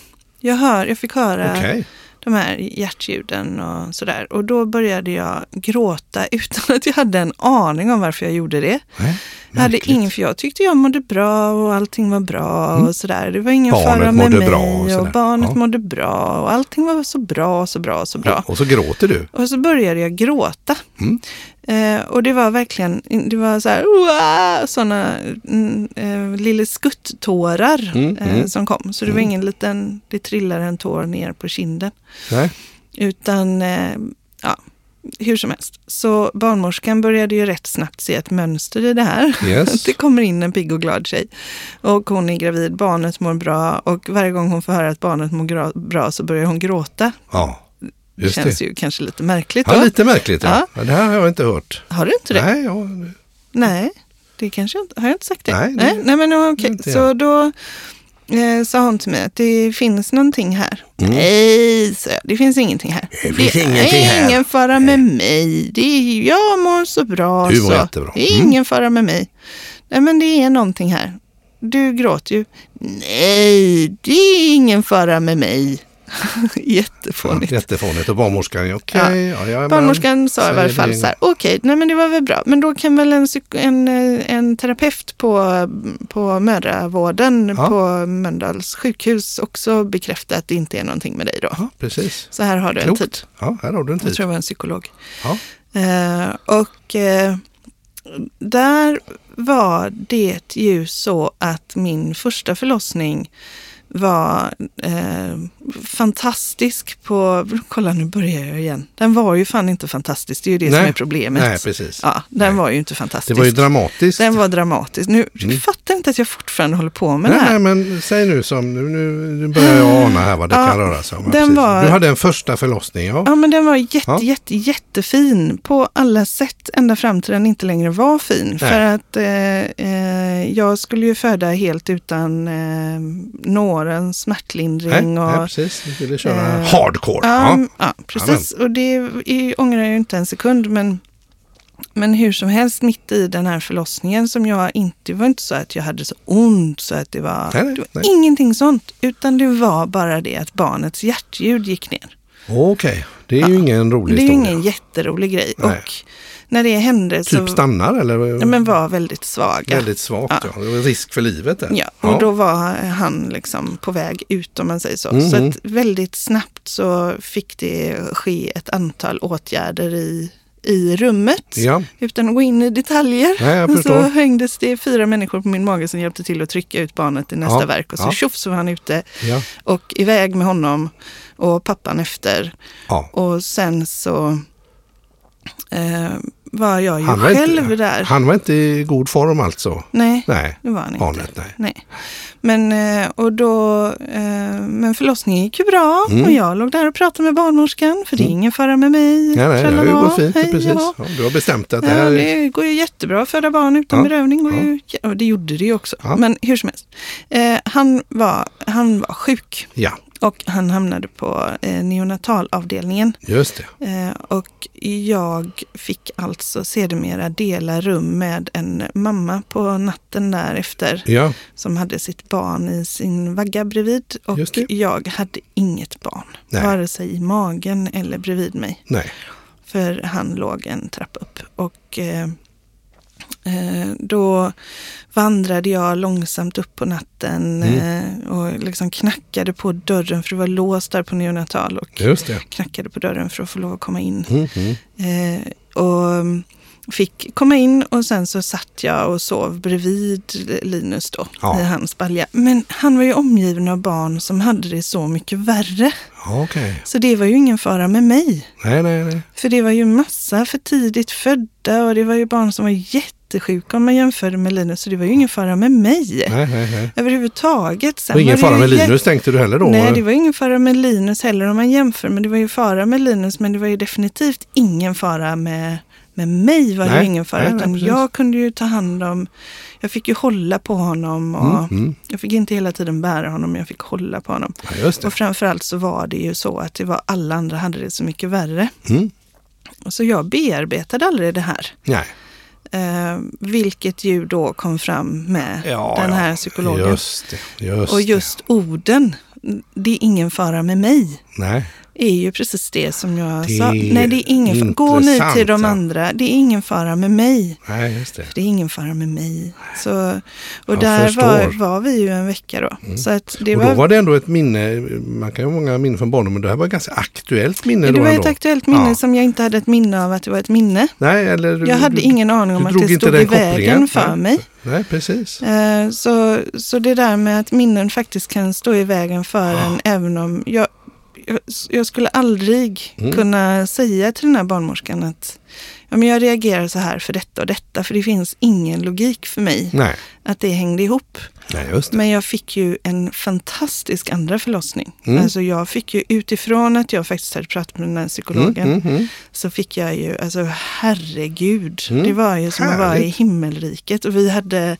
[SPEAKER 3] Jag, hör, jag fick höra
[SPEAKER 2] okej.
[SPEAKER 3] De här hjärtljuden och sådär. Och då började jag gråta <laughs> utan att jag hade en aning om varför jag gjorde det.
[SPEAKER 2] Nej,
[SPEAKER 3] Jag hade ingen, för jag tyckte jag mådde bra och allting var bra och sådär. Det var ingen
[SPEAKER 2] Mm. Barnet
[SPEAKER 3] fara med mig
[SPEAKER 2] bra och
[SPEAKER 3] och, barnet
[SPEAKER 2] Ja.
[SPEAKER 3] mådde bra och allting var så bra, så bra, så bra.
[SPEAKER 2] Och så gråter du.
[SPEAKER 3] Och så började jag gråta.
[SPEAKER 2] Mm.
[SPEAKER 3] Eh, och det var verkligen, det var så här, sådana mm, eh, lilla skutt-tårar
[SPEAKER 2] Mm,
[SPEAKER 3] eh,
[SPEAKER 2] mm.
[SPEAKER 3] som kom. Så det var ingen liten, det trillade en tår ner på kinden.
[SPEAKER 2] Nej.
[SPEAKER 3] Utan, eh, ja, hur som helst. Så barnmorskan började ju rätt snabbt se ett mönster i det här.
[SPEAKER 2] Yes. <laughs>
[SPEAKER 3] Det kommer in en pigg och glad tjej. Och hon är gravid, barnet mår bra och varje gång hon får höra att barnet mår bra så börjar hon gråta.
[SPEAKER 2] Ja, just
[SPEAKER 3] känns
[SPEAKER 2] det.
[SPEAKER 3] ju kanske lite märkligt.
[SPEAKER 2] Ja,
[SPEAKER 3] då.
[SPEAKER 2] lite märkligt. Ja.
[SPEAKER 3] Ja.
[SPEAKER 2] Det här har jag inte hört.
[SPEAKER 3] Har du inte det?
[SPEAKER 2] Nej, ja,
[SPEAKER 3] Nej, det kanske jag inte, har jag inte sagt det?
[SPEAKER 2] Nej, det-
[SPEAKER 3] nej, nej men okej.
[SPEAKER 2] inte
[SPEAKER 3] Så då eh, sa hon till mig att det finns någonting här.
[SPEAKER 2] Mm.
[SPEAKER 3] Nej, jag, det finns ingenting här.
[SPEAKER 2] Det finns
[SPEAKER 3] är
[SPEAKER 2] ingenting här.
[SPEAKER 3] ingen fara med mig. Det är, jag mår så bra.
[SPEAKER 2] Du mår
[SPEAKER 3] så.
[SPEAKER 2] jättebra.
[SPEAKER 3] Det är
[SPEAKER 2] Mm.
[SPEAKER 3] ingen fara med mig. Nej, men det är någonting här. Du gråter ju. Nej, det är ingen fara med mig. <laughs> Jättefånigt.
[SPEAKER 2] Jättefånigt. Och barnmorskan, okej. Ja. Ja,
[SPEAKER 3] Barnmorskan sa i varje fall så här, okej, nej men det var väl bra. Men då kan väl en, en, eh, en terapeut på, på mödravården på Mölndals sjukhus också bekräfta att det inte är någonting med dig då.
[SPEAKER 2] Ja, precis.
[SPEAKER 3] Så här har du en
[SPEAKER 2] Klokt.
[SPEAKER 3] tid.
[SPEAKER 2] Ja, här har du en
[SPEAKER 3] Jag
[SPEAKER 2] tid.
[SPEAKER 3] tror det var en psykolog. Eh, och eh, där var det ju så att min första förlossning var eh, fantastisk på... Kolla nu börjar jag igen. Den var ju fan inte fantastisk. Det är ju det som
[SPEAKER 2] Nej.
[SPEAKER 3] är problemet.
[SPEAKER 2] Nej, precis.
[SPEAKER 3] Ja, den
[SPEAKER 2] Nej.
[SPEAKER 3] var ju inte fantastisk.
[SPEAKER 2] Det var ju dramatiskt.
[SPEAKER 3] Den var dramatisk. Nu
[SPEAKER 2] Mm.
[SPEAKER 3] fattar inte att jag fortfarande håller på med
[SPEAKER 2] nej,
[SPEAKER 3] det här.
[SPEAKER 2] nej, men säg nu som, nu, nu, börjar jag ana här vad det
[SPEAKER 3] Ja,
[SPEAKER 2] kan röra sig om. Ja,
[SPEAKER 3] den var-
[SPEAKER 2] Du hade en första förlossning, ja.
[SPEAKER 3] Ja, men den var jätte,
[SPEAKER 2] Ja.
[SPEAKER 3] jätte, jättefin på alla sätt. Ända fram till den inte längre var fin. För att eh, eh, jag skulle ju föda helt utan eh, nåren, smärtlindring
[SPEAKER 2] Nej,
[SPEAKER 3] och...
[SPEAKER 2] precis. Du ville köra
[SPEAKER 3] eh,
[SPEAKER 2] hardcore.
[SPEAKER 3] Ja,
[SPEAKER 2] Ja.
[SPEAKER 3] ja, precis. Och det är, ångrar jag ju inte en sekund. Men, men hur som helst, mitt i den här förlossningen som jag inte... Det var inte så att jag hade så ont så att det var...
[SPEAKER 2] Nej, nej,
[SPEAKER 3] det var
[SPEAKER 2] nej.
[SPEAKER 3] ingenting sånt. Utan det var bara det att barnets hjärtljud gick ner.
[SPEAKER 2] Okej, det är ju ingen rolig
[SPEAKER 3] Det är ju
[SPEAKER 2] historia.
[SPEAKER 3] ingen jätterolig grej.
[SPEAKER 2] Nej.
[SPEAKER 3] Och när det hände så
[SPEAKER 2] Typ stannar eller?
[SPEAKER 3] ja, men var väldigt svaga.
[SPEAKER 2] Väldigt svagt, ja.
[SPEAKER 3] Ja.
[SPEAKER 2] Det var risk för livet där.
[SPEAKER 3] Ja, och då var han liksom på väg ut om man säger så. Så
[SPEAKER 2] Mhm.
[SPEAKER 3] väldigt snabbt så fick det ske ett antal åtgärder i, i rummet.
[SPEAKER 2] Ja,
[SPEAKER 3] Utan att gå in i detaljer.
[SPEAKER 2] Nej, <laughs>
[SPEAKER 3] så hängdes det fyra människor på min mage som hjälpte till att trycka ut barnet i nästa
[SPEAKER 2] Ja,
[SPEAKER 3] verk. Och så
[SPEAKER 2] ja.
[SPEAKER 3] tjoff så var han ute
[SPEAKER 2] ja,
[SPEAKER 3] och iväg med honom och pappan efter.
[SPEAKER 2] ja.
[SPEAKER 3] Och sen så eh, var jag ju
[SPEAKER 2] Han var,
[SPEAKER 3] själv
[SPEAKER 2] inte,
[SPEAKER 3] där.
[SPEAKER 2] han var inte i god form alltså?
[SPEAKER 3] Nej,
[SPEAKER 2] Nej,
[SPEAKER 3] det var han inte.
[SPEAKER 2] barnet nej.
[SPEAKER 3] Nej. Men, eh, och då, eh, men förlossningen gick ju bra
[SPEAKER 2] Mm.
[SPEAKER 3] och jag låg där och pratade med barnmorskan för det är ingen fara med mig.
[SPEAKER 2] Nej, nej, det har ju gått fint.
[SPEAKER 3] hej,
[SPEAKER 2] precis.
[SPEAKER 3] ja.
[SPEAKER 2] Ja, du har bestämt att det
[SPEAKER 3] Ja,
[SPEAKER 2] här är...
[SPEAKER 3] det går ju jättebra att föda barn utan
[SPEAKER 2] Ja,
[SPEAKER 3] bedövning. Går
[SPEAKER 2] ja.
[SPEAKER 3] ju, ja, och det gjorde det ju också.
[SPEAKER 2] Ja.
[SPEAKER 3] Men hur som helst. Eh, han, var, han var sjuk
[SPEAKER 2] Ja,
[SPEAKER 3] och han hamnade på eh, neonatalavdelningen.
[SPEAKER 2] just det.
[SPEAKER 3] Eh, och jag fick alltså sedermera dela rum med en mamma på natten därefter
[SPEAKER 2] Ja,
[SPEAKER 3] som hade sitt barn i sin vagga bredvid. Och jag hade inget barn,
[SPEAKER 2] Nej.
[SPEAKER 3] vare sig i magen eller bredvid mig.
[SPEAKER 2] nej.
[SPEAKER 3] För han låg en trappa upp. Och eh, då vandrade jag långsamt upp på natten
[SPEAKER 2] Mm.
[SPEAKER 3] eh, och liksom knackade på dörren, för det var låst där på neonatal. Och knackade på dörren för att få lov att komma in.
[SPEAKER 2] Mm, mm.
[SPEAKER 3] Eh, och mm, fick komma in och sen så satt jag och sov bredvid Linus då
[SPEAKER 2] Ja.
[SPEAKER 3] i hans balja. Men han var ju omgiven av barn som hade det så mycket värre.
[SPEAKER 2] Okej.
[SPEAKER 3] Så det var ju ingen fara med mig.
[SPEAKER 2] Nej, nej, nej.
[SPEAKER 3] För det var ju massa för tidigt födda och det var ju barn som var jättesjuka om man jämförde med Linus. Så det var ju ingen fara med mig.
[SPEAKER 2] nej, nej, nej.
[SPEAKER 3] Överhuvudtaget. Sen
[SPEAKER 2] Och ingen fara med
[SPEAKER 3] jä-
[SPEAKER 2] Linus tänkte du heller då?
[SPEAKER 3] Nej, det var ingen fara med Linus heller om man jämför. Men det var ju fara med Linus, men det var ju definitivt ingen fara med, med mig. var det
[SPEAKER 2] Nej,
[SPEAKER 3] ingen fara.
[SPEAKER 2] nej, nej,
[SPEAKER 3] utan
[SPEAKER 2] precis.
[SPEAKER 3] jag kunde ju ta hand om, jag fick ju hålla på honom. Och
[SPEAKER 2] Mm, mm.
[SPEAKER 3] Jag fick inte hela tiden bära honom, jag fick hålla på honom.
[SPEAKER 2] Ja.
[SPEAKER 3] Och framförallt så var det ju så att det var alla andra hade det så mycket värre.
[SPEAKER 2] Mm.
[SPEAKER 3] Så jag bearbetade aldrig det här.
[SPEAKER 2] Nej.
[SPEAKER 3] Eh, vilket ju då kom fram med
[SPEAKER 2] Ja,
[SPEAKER 3] den här psykologen.
[SPEAKER 2] Just det. Just
[SPEAKER 3] och just orden, det är ingen fara med mig.
[SPEAKER 2] det. Nej.
[SPEAKER 3] Är ju precis det som jag
[SPEAKER 2] Det
[SPEAKER 3] sa. Nej, det är ingen fara. Gå nu till de
[SPEAKER 2] ja.
[SPEAKER 3] andra. Det är ingen fara med mig.
[SPEAKER 2] Nej, just det.
[SPEAKER 3] Det är ingen fara med mig. Så, och
[SPEAKER 2] Jag
[SPEAKER 3] där var, var vi ju en vecka då. Så att det
[SPEAKER 2] och
[SPEAKER 3] var,
[SPEAKER 2] då var det ändå ett minne, man kan ju ha många minnen från barndomen, men det här var ett ganska aktuellt minne
[SPEAKER 3] det
[SPEAKER 2] då
[SPEAKER 3] var
[SPEAKER 2] ändå.
[SPEAKER 3] ett aktuellt minne
[SPEAKER 2] Ja.
[SPEAKER 3] som jag inte hade ett minne av att det var ett minne.
[SPEAKER 2] Nej, eller du-
[SPEAKER 3] Jag hade
[SPEAKER 2] du,
[SPEAKER 3] ingen aning om att det stod i vägen för
[SPEAKER 2] Nej.
[SPEAKER 3] mig.
[SPEAKER 2] Nej, precis.
[SPEAKER 3] Eh, Så, så det där med att minnen faktiskt kan stå i vägen för en, även om jag, jag, skulle aldrig
[SPEAKER 2] Mm.
[SPEAKER 3] kunna säga till den här barnmorskan att ja, men jag reagerar så här för detta och detta, för det finns ingen logik för mig
[SPEAKER 2] Nej,
[SPEAKER 3] att det hängde ihop.
[SPEAKER 2] nej det.
[SPEAKER 3] Men jag fick ju en fantastisk andra förlossning.
[SPEAKER 2] Mm.
[SPEAKER 3] Alltså jag fick ju utifrån att jag faktiskt hade pratat med den här psykologen,
[SPEAKER 2] Mm, mm, mm.
[SPEAKER 3] så fick jag ju, alltså herregud,
[SPEAKER 2] Mm,
[SPEAKER 3] det var ju som att vara i
[SPEAKER 2] härligt.
[SPEAKER 3] himmelriket. Och vi hade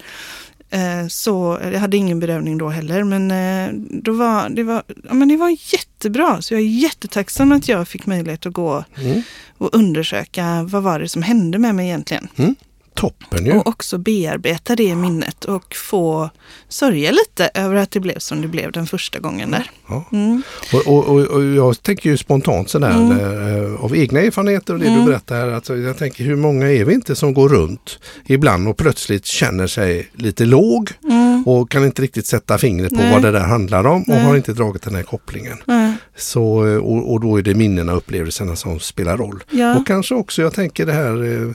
[SPEAKER 3] så, jag hade ingen bedövning då heller, men eh, då var, det, var, ja, men det var jättebra. Så jag är jättetacksam att jag fick möjlighet att gå
[SPEAKER 2] Mm.
[SPEAKER 3] och undersöka vad var det som hände med mig egentligen.
[SPEAKER 2] Toppen ju.
[SPEAKER 3] Och också bearbeta det minnet och få sörja lite över att det blev som det blev den första gången där.
[SPEAKER 2] Ja.
[SPEAKER 3] Mm.
[SPEAKER 2] Och, och, och, och jag tänker ju spontant sådär
[SPEAKER 3] Mm.
[SPEAKER 2] eh, av egna erfarenheter och det
[SPEAKER 3] Mm.
[SPEAKER 2] du berättar. Alltså, jag tänker hur många är vi inte som går runt ibland och plötsligt känner sig lite låg
[SPEAKER 3] Mm.
[SPEAKER 2] och kan inte riktigt sätta fingret på
[SPEAKER 3] Nej.
[SPEAKER 2] vad det där handlar om och
[SPEAKER 3] Nej.
[SPEAKER 2] har inte dragit den här kopplingen.
[SPEAKER 3] Ja.
[SPEAKER 2] Så, och, och då är det minnena och upplevelserna som spelar roll.
[SPEAKER 3] Ja.
[SPEAKER 2] Och kanske också, jag tänker det här eh,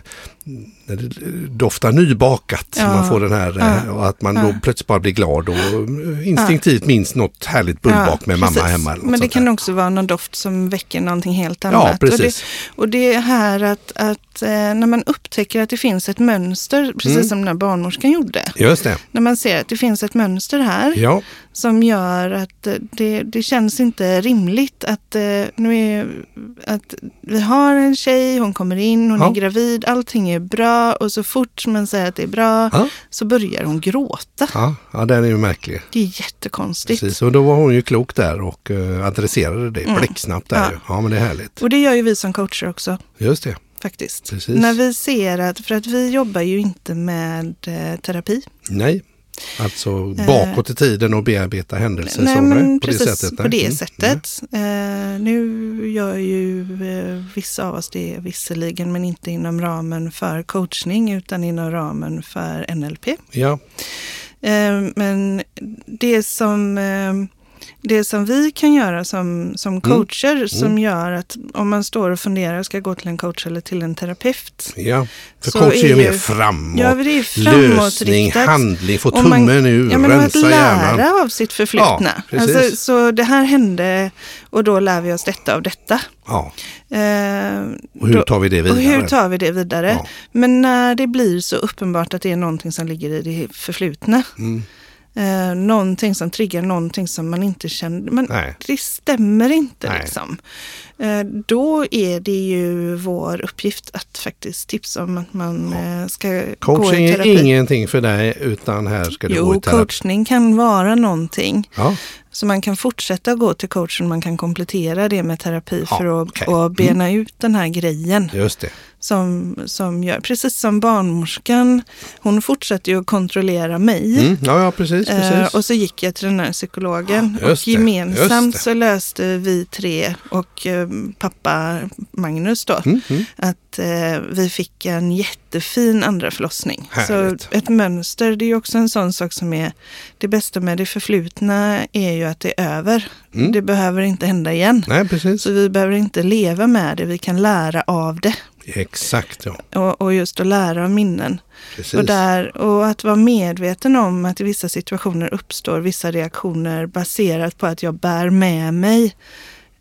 [SPEAKER 2] när det doftar nybakat,
[SPEAKER 3] Ja.
[SPEAKER 2] man får den här eh,
[SPEAKER 3] Ja.
[SPEAKER 2] och att man då
[SPEAKER 3] Ja.
[SPEAKER 2] plötsligt bara blir glad och eh, instinktivt minns något härligt bullbak med mamma
[SPEAKER 3] precis.
[SPEAKER 2] hemma. Eller något
[SPEAKER 3] Men det kan
[SPEAKER 2] där.
[SPEAKER 3] också vara någon doft som väcker någonting helt
[SPEAKER 2] Ja,
[SPEAKER 3] annat. och, det,
[SPEAKER 2] precis.
[SPEAKER 3] och det är här att, att eh, när man upptäcker att det finns ett mönster, precis
[SPEAKER 2] Mm.
[SPEAKER 3] som den här barnmorskan gjorde.
[SPEAKER 2] Just det.
[SPEAKER 3] När man ser att det finns ett mönster här
[SPEAKER 2] Ja,
[SPEAKER 3] som gör att eh, det, det känns inte rimligt att, eh, nu är, att vi har en tjej, hon kommer in, hon
[SPEAKER 2] Ja.
[SPEAKER 3] är gravid, allting är bra och så fort man säger att det är bra
[SPEAKER 2] Ja.
[SPEAKER 3] så börjar hon gråta.
[SPEAKER 2] ja, ja den är ju märklig.
[SPEAKER 3] Det är jättekonstigt.
[SPEAKER 2] Precis, och då var hon ju klok där och uh, adresserade det
[SPEAKER 3] Mm.
[SPEAKER 2] blixtsnabbt där
[SPEAKER 3] Ja.
[SPEAKER 2] Ja, men det är härligt.
[SPEAKER 3] Och det gör ju vi som coacher också.
[SPEAKER 2] Just det.
[SPEAKER 3] faktiskt.
[SPEAKER 2] Precis.
[SPEAKER 3] När vi ser att, för att vi jobbar ju inte med eh, terapi.
[SPEAKER 2] Nej, alltså bakåt i tiden och bearbeta händelser
[SPEAKER 3] Eh. Nej, men
[SPEAKER 2] på
[SPEAKER 3] precis
[SPEAKER 2] det sättet.
[SPEAKER 3] på det
[SPEAKER 2] Mm.
[SPEAKER 3] sättet. Eh, nu gör ju eh, vissa av oss det visserligen, men inte inom ramen för coachning utan inom ramen för NLP.
[SPEAKER 2] Ja,
[SPEAKER 3] Eh, men det som, eh, det som vi kan göra som, som coacher som gör att om man står och funderar, ska jag gå till en coach eller till en terapeut?
[SPEAKER 2] Ja, för
[SPEAKER 3] Så
[SPEAKER 2] coach är ju mer framåt.
[SPEAKER 3] Ja, det är
[SPEAKER 2] Lösning,
[SPEAKER 3] framåtriktat.
[SPEAKER 2] handling, få
[SPEAKER 3] Och
[SPEAKER 2] tummen
[SPEAKER 3] man-
[SPEAKER 2] ur,
[SPEAKER 3] Ja, men att
[SPEAKER 2] rensa hjärnan.
[SPEAKER 3] lära av sitt förflutna.
[SPEAKER 2] Ja,
[SPEAKER 3] alltså, så det här hände och då lär vi oss detta av detta.
[SPEAKER 2] Ja,
[SPEAKER 3] Eh,
[SPEAKER 2] och hur tar vi det
[SPEAKER 3] och
[SPEAKER 2] vidare?
[SPEAKER 3] hur tar vi det vidare?
[SPEAKER 2] Ja.
[SPEAKER 3] Men när det blir så uppenbart att det är någonting som ligger i det förflutna.
[SPEAKER 2] Mm.
[SPEAKER 3] Eh, någonting som triggar någonting som man inte känner. Man,
[SPEAKER 2] Nej.
[SPEAKER 3] det stämmer inte
[SPEAKER 2] Nej.
[SPEAKER 3] liksom. Eh, då är det ju vår uppgift att faktiskt tipsa om att man eh, ska gå
[SPEAKER 2] Coaching
[SPEAKER 3] i
[SPEAKER 2] är
[SPEAKER 3] terapi.
[SPEAKER 2] ingenting för dig utan här ska du gå
[SPEAKER 3] Jo,
[SPEAKER 2] i terapi.
[SPEAKER 3] coachning kan vara någonting.
[SPEAKER 2] Ja,
[SPEAKER 3] Så man kan fortsätta gå till coachen, man kan komplettera det med terapi
[SPEAKER 2] Ja,
[SPEAKER 3] för att
[SPEAKER 2] okej.
[SPEAKER 3] och bena ut den här grejen.
[SPEAKER 2] just det.
[SPEAKER 3] Som, som gör, precis som barnmorskan, hon fortsatte ju att kontrollera mig.
[SPEAKER 2] Mm. Ja, ja, precis.
[SPEAKER 3] Eh,
[SPEAKER 2] precis.
[SPEAKER 3] och så gick jag till den här psykologen
[SPEAKER 2] Ja,
[SPEAKER 3] och gemensamt så löste vi tre och eh, pappa Magnus då
[SPEAKER 2] Mm, mm.
[SPEAKER 3] att eh, vi fick en jättefin andra förlossning.
[SPEAKER 2] Härligt.
[SPEAKER 3] Så ett mönster, det är också en sån sak som är det bästa med det förflutna är ju att det är över.
[SPEAKER 2] Mm.
[SPEAKER 3] Det behöver inte hända igen.
[SPEAKER 2] Nej, precis.
[SPEAKER 3] Så vi behöver inte leva med det, vi kan lära av det.
[SPEAKER 2] Exakt, ja.
[SPEAKER 3] Och, och just att lära av minnen.
[SPEAKER 2] Precis.
[SPEAKER 3] Och, där, och att vara medveten om att i vissa situationer uppstår vissa reaktioner baserat på att jag bär med mig.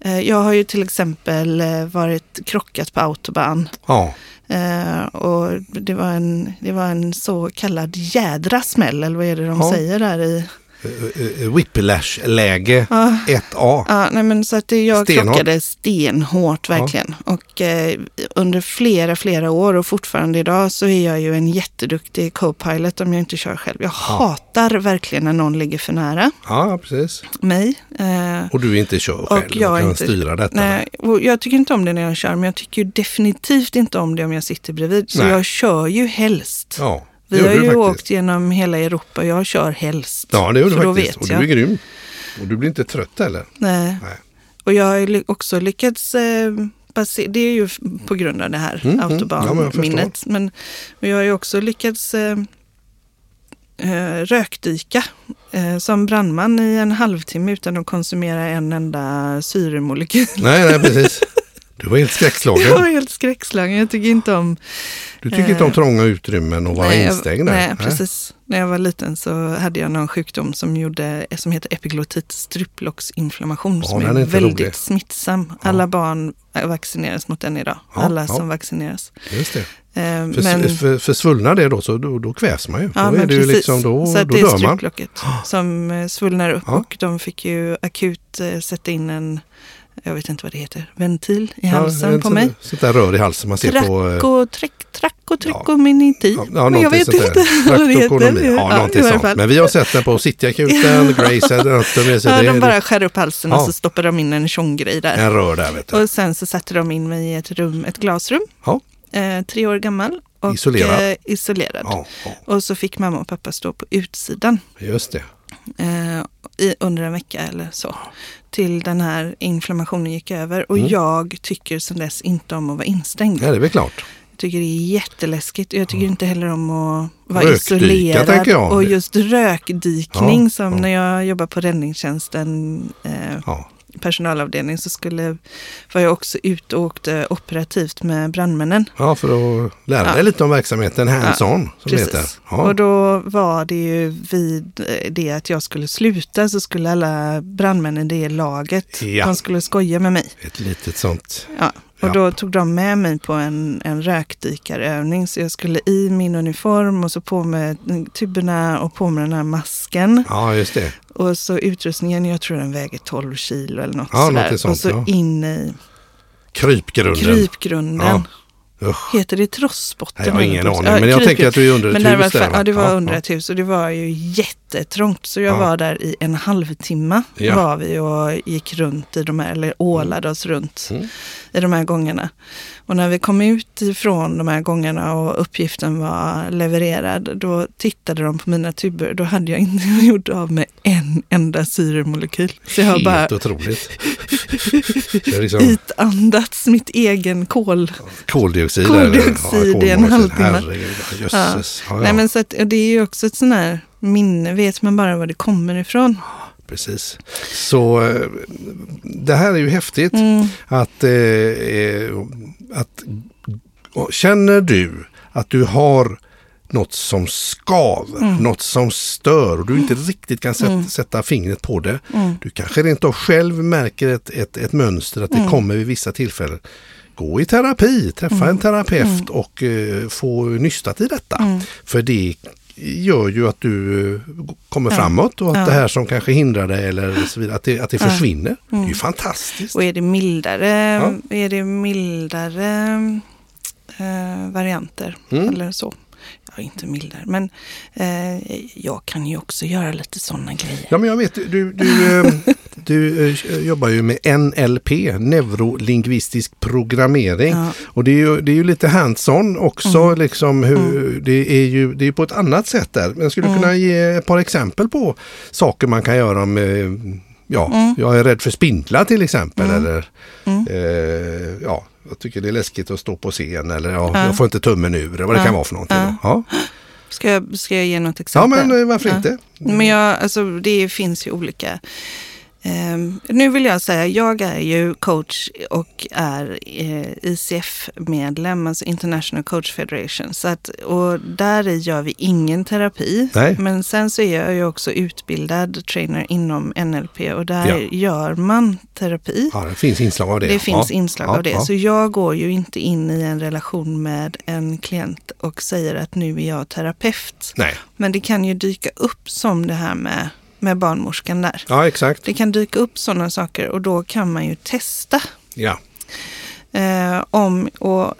[SPEAKER 3] Eh, Jag har ju till exempel eh, varit krockat på autobahn.
[SPEAKER 2] Ja,
[SPEAKER 3] Eh, och det var, en, det var en så kallad jädra smäll, eller vad är det de
[SPEAKER 2] Ja.
[SPEAKER 3] säger där i?
[SPEAKER 2] Eh, eh, whiplash-läge
[SPEAKER 3] Ja.
[SPEAKER 2] 1A.
[SPEAKER 3] Ja, nej men så att jag
[SPEAKER 2] Stenhårt.
[SPEAKER 3] krockade stenhårt verkligen. Och eh, under flera, flera år och fortfarande idag så är jag ju en jätteduktig co-pilot om jag inte kör själv. Jag hatar verkligen när någon ligger för nära
[SPEAKER 2] Ja, precis.
[SPEAKER 3] mig. Eh,
[SPEAKER 2] Och du inte kör
[SPEAKER 3] och
[SPEAKER 2] själv och,
[SPEAKER 3] jag
[SPEAKER 2] kan
[SPEAKER 3] inte,
[SPEAKER 2] styra detta.
[SPEAKER 3] Nej, och jag tycker inte om det när jag kör, men jag tycker ju definitivt inte om det om jag sitter bredvid. Så
[SPEAKER 2] Nej.
[SPEAKER 3] jag kör ju helst.
[SPEAKER 2] Ja,
[SPEAKER 3] Vi har ju
[SPEAKER 2] faktiskt.
[SPEAKER 3] åkt genom hela Europa och jag kör helst.
[SPEAKER 2] Ja, det gör du faktiskt. Och du är grym. Och du blir inte trött heller.
[SPEAKER 3] Nej.
[SPEAKER 2] Nej.
[SPEAKER 3] Och jag har ju också lyckats eh, det är ju på grund av det här
[SPEAKER 2] Mm, mm. Ja, men jag
[SPEAKER 3] autobahnminnet. men jag har ju också lyckats eh, eh, rökdyka eh, som brandman i en halvtimme utan att konsumera en enda syremolekyl.
[SPEAKER 2] Nej, nej, precis. <laughs> Du var helt skräckslagen. <laughs>
[SPEAKER 3] Jag var helt skräckslagen. Jag tycker inte om...
[SPEAKER 2] Du tycker inte om trånga utrymmen och vara
[SPEAKER 3] Nej,
[SPEAKER 2] instängd där?
[SPEAKER 3] Nej, precis. När jag var liten så hade jag någon sjukdom som, gjorde, som heter epiglotit struplocksinflammation
[SPEAKER 2] Ja,
[SPEAKER 3] som är,
[SPEAKER 2] är
[SPEAKER 3] väldigt
[SPEAKER 2] rolig.
[SPEAKER 3] smittsam. Alla barn vaccineras mot den idag.
[SPEAKER 2] Ja,
[SPEAKER 3] Alla
[SPEAKER 2] ja.
[SPEAKER 3] som vaccineras.
[SPEAKER 2] Just det.
[SPEAKER 3] Eh,
[SPEAKER 2] För,
[SPEAKER 3] men,
[SPEAKER 2] för, för svullnar det då så då, då kvävs man ju.
[SPEAKER 3] ja,
[SPEAKER 2] då
[SPEAKER 3] men precis.
[SPEAKER 2] liksom, då,
[SPEAKER 3] så
[SPEAKER 2] då
[SPEAKER 3] det är
[SPEAKER 2] man.
[SPEAKER 3] struplocket som eh, svullnar upp
[SPEAKER 2] Ja.
[SPEAKER 3] och de fick ju akut eh, sätta in en, jag vet inte vad det heter, ventil i
[SPEAKER 2] Ja,
[SPEAKER 3] halsen
[SPEAKER 2] en
[SPEAKER 3] på
[SPEAKER 2] sån-
[SPEAKER 3] mig.
[SPEAKER 2] Sånt där rör i halsen man ser på... eh,
[SPEAKER 3] Tracko, track,
[SPEAKER 2] Ja.
[SPEAKER 3] trackominitiv.
[SPEAKER 2] Ja, ja,
[SPEAKER 3] men jag vet inte <laughs> vad det heter.
[SPEAKER 2] Ja, någonting
[SPEAKER 3] varje
[SPEAKER 2] sånt. Men vi har sett den på Cityakuten, <laughs> Grace Anatomy.
[SPEAKER 3] Ja, de bara skär upp halsen och
[SPEAKER 2] Ja.
[SPEAKER 3] så stoppar de in en tjonggrej där.
[SPEAKER 2] en rör där vet du.
[SPEAKER 3] Och sen så satte de in mig i ett rum, ett glasrum.
[SPEAKER 2] Ja.
[SPEAKER 3] Eh, tre år gammal. Och,
[SPEAKER 2] Isolerad.
[SPEAKER 3] Eh, isolerad.
[SPEAKER 2] Ja, ja,
[SPEAKER 3] Och så fick mamma och pappa stå på utsidan
[SPEAKER 2] just det.
[SPEAKER 3] eh, i, under en vecka eller så. Till den här inflammationen gick över. Och
[SPEAKER 2] Mm.
[SPEAKER 3] jag tycker sedan dess inte om att vara instängd.
[SPEAKER 2] Ja, det är väl klart.
[SPEAKER 3] Jag tycker det är jätteläskigt. Jag tycker inte heller om att vara
[SPEAKER 2] Rökdyka,
[SPEAKER 3] isolerad. Och just rökdykning
[SPEAKER 2] Ja,
[SPEAKER 3] som
[SPEAKER 2] ja.
[SPEAKER 3] när jag jobbar på räddningstjänsten eh,
[SPEAKER 2] Ja,
[SPEAKER 3] personalavdelning så skulle, var jag också ute och åkte operativt med brandmännen.
[SPEAKER 2] ja för att lära dig
[SPEAKER 3] Ja.
[SPEAKER 2] lite om verksamheten hands-on som det heter. Ja.
[SPEAKER 3] Och då var det ju vid eh, det att jag skulle sluta så skulle alla brandmän i det laget,
[SPEAKER 2] Ja.
[SPEAKER 3] de skulle skoja med mig.
[SPEAKER 2] Ett litet sånt.
[SPEAKER 3] Ja. Och
[SPEAKER 2] Ja.
[SPEAKER 3] då tog de med mig på en, en rökdykarövning. Så jag skulle i min uniform och så på med tuberna och på med den här masken.
[SPEAKER 2] Ja, just det.
[SPEAKER 3] Och så utrustningen, jag tror den väger 12 kilo eller något
[SPEAKER 2] Ja,
[SPEAKER 3] sådär.
[SPEAKER 2] sånt,
[SPEAKER 3] och så
[SPEAKER 2] ja.
[SPEAKER 3] in i
[SPEAKER 2] Krypgrunden.
[SPEAKER 3] krypgrunden.
[SPEAKER 2] Usch.
[SPEAKER 3] Heter det trossbotten?
[SPEAKER 2] Jag har ingen aning.
[SPEAKER 3] Ja,
[SPEAKER 2] Men jag
[SPEAKER 3] krypgrund.
[SPEAKER 2] tänker att du är under ett
[SPEAKER 3] Men var,
[SPEAKER 2] hus där,
[SPEAKER 3] fa-
[SPEAKER 2] va?
[SPEAKER 3] ja, det var
[SPEAKER 2] Ja,
[SPEAKER 3] under
[SPEAKER 2] ja.
[SPEAKER 3] ett hus och det var ju jättetrångt. Så jag
[SPEAKER 2] Ja.
[SPEAKER 3] var där i en halvtimme
[SPEAKER 2] Ja.
[SPEAKER 3] var vi och gick runt i de här, eller ålade oss runt
[SPEAKER 2] Mm.
[SPEAKER 3] i de här gångerna. Och när vi kom ut ifrån de här gångerna och uppgiften var levererad, då tittade de på mina tuber. Då hade jag inte <laughs> gjort av med en enda syremolekyl. Så jag har bara
[SPEAKER 2] Helt otroligt. <laughs> Liksom
[SPEAKER 3] ytandats mitt egen kol.
[SPEAKER 2] koldioxid.
[SPEAKER 3] Koldioxid i en halvtimme.
[SPEAKER 2] Herregud, jösses. Ja. Ja,
[SPEAKER 3] Nej, men så att, det är ju också ett sånt här minne. Vet man bara var det kommer ifrån?
[SPEAKER 2] Precis. Så eh, det här är ju häftigt
[SPEAKER 3] Mm.
[SPEAKER 2] att, eh, eh, att känner du att du har något som skaver,
[SPEAKER 3] Mm.
[SPEAKER 2] något som stör och du inte riktigt kan sätta, sätta fingret på det. Du kanske rent av själv märker ett, ett, ett mönster att det
[SPEAKER 3] Mm.
[SPEAKER 2] kommer vid vissa tillfällen. Gå i terapi, träffa
[SPEAKER 3] Mm.
[SPEAKER 2] en terapeut och eh, få nystat i detta. För det gör ju att du eh, kommer framåt och att
[SPEAKER 3] Ja.
[SPEAKER 2] det här som kanske hindrar dig eller så vidare, att det, att det
[SPEAKER 3] Ja. Mm.
[SPEAKER 2] försvinner. Det är ju fantastiskt.
[SPEAKER 3] Och är det mildare,
[SPEAKER 2] Ja.
[SPEAKER 3] är det mildare eh, varianter
[SPEAKER 2] Mm.
[SPEAKER 3] eller så. Ja, inte mildare, men eh, jag kan ju också göra lite sådana grejer.
[SPEAKER 2] Ja men jag vet, du, du, eh, <laughs> du eh, jobbar ju med NLP, neurolingvistisk programmering.
[SPEAKER 3] Ja.
[SPEAKER 2] Och det är, ju, det är ju lite hands-on också,
[SPEAKER 3] Mm.
[SPEAKER 2] liksom hur, det är ju det är på ett annat sätt där. Men skulle
[SPEAKER 3] Mm.
[SPEAKER 2] kunna ge ett par exempel på saker man kan göra med, ja,
[SPEAKER 3] Mm.
[SPEAKER 2] jag är rädd för spindlar till exempel. Eller, eh, ja, jag tycker det är läskigt att stå på scen eller ja,
[SPEAKER 3] Ja.
[SPEAKER 2] jag får inte tummen ur eller vad det
[SPEAKER 3] Ja.
[SPEAKER 2] kan vara för någonting.
[SPEAKER 3] Ja.
[SPEAKER 2] Ja.
[SPEAKER 3] Ska, jag, ska jag ge något
[SPEAKER 2] ja,
[SPEAKER 3] exempel?
[SPEAKER 2] men eh, varför
[SPEAKER 3] Ja.
[SPEAKER 2] inte?
[SPEAKER 3] Men jag, alltså, det finns ju olika. Ehm, nu vill jag säga, jag är ju coach och är eh, ICF-medlem, alltså International Coach Federation. Så att, och där gör vi ingen terapi.
[SPEAKER 2] Nej.
[SPEAKER 3] Men sen så är jag ju också utbildad trainer inom NLP och där
[SPEAKER 2] Ja.
[SPEAKER 3] gör man terapi.
[SPEAKER 2] Ja, det finns inslag av det.
[SPEAKER 3] Det finns
[SPEAKER 2] ja.
[SPEAKER 3] inslag
[SPEAKER 2] Ja,
[SPEAKER 3] av det. Så jag går ju inte in i en relation med en klient och säger att nu är jag terapeut.
[SPEAKER 2] Nej,
[SPEAKER 3] Men det kan ju dyka upp som det här med, med barnmorskan där.
[SPEAKER 2] ja exakt.
[SPEAKER 3] Det kan dyka upp sådana saker och då kan man ju testa.
[SPEAKER 2] Ja.
[SPEAKER 3] Eh, om, och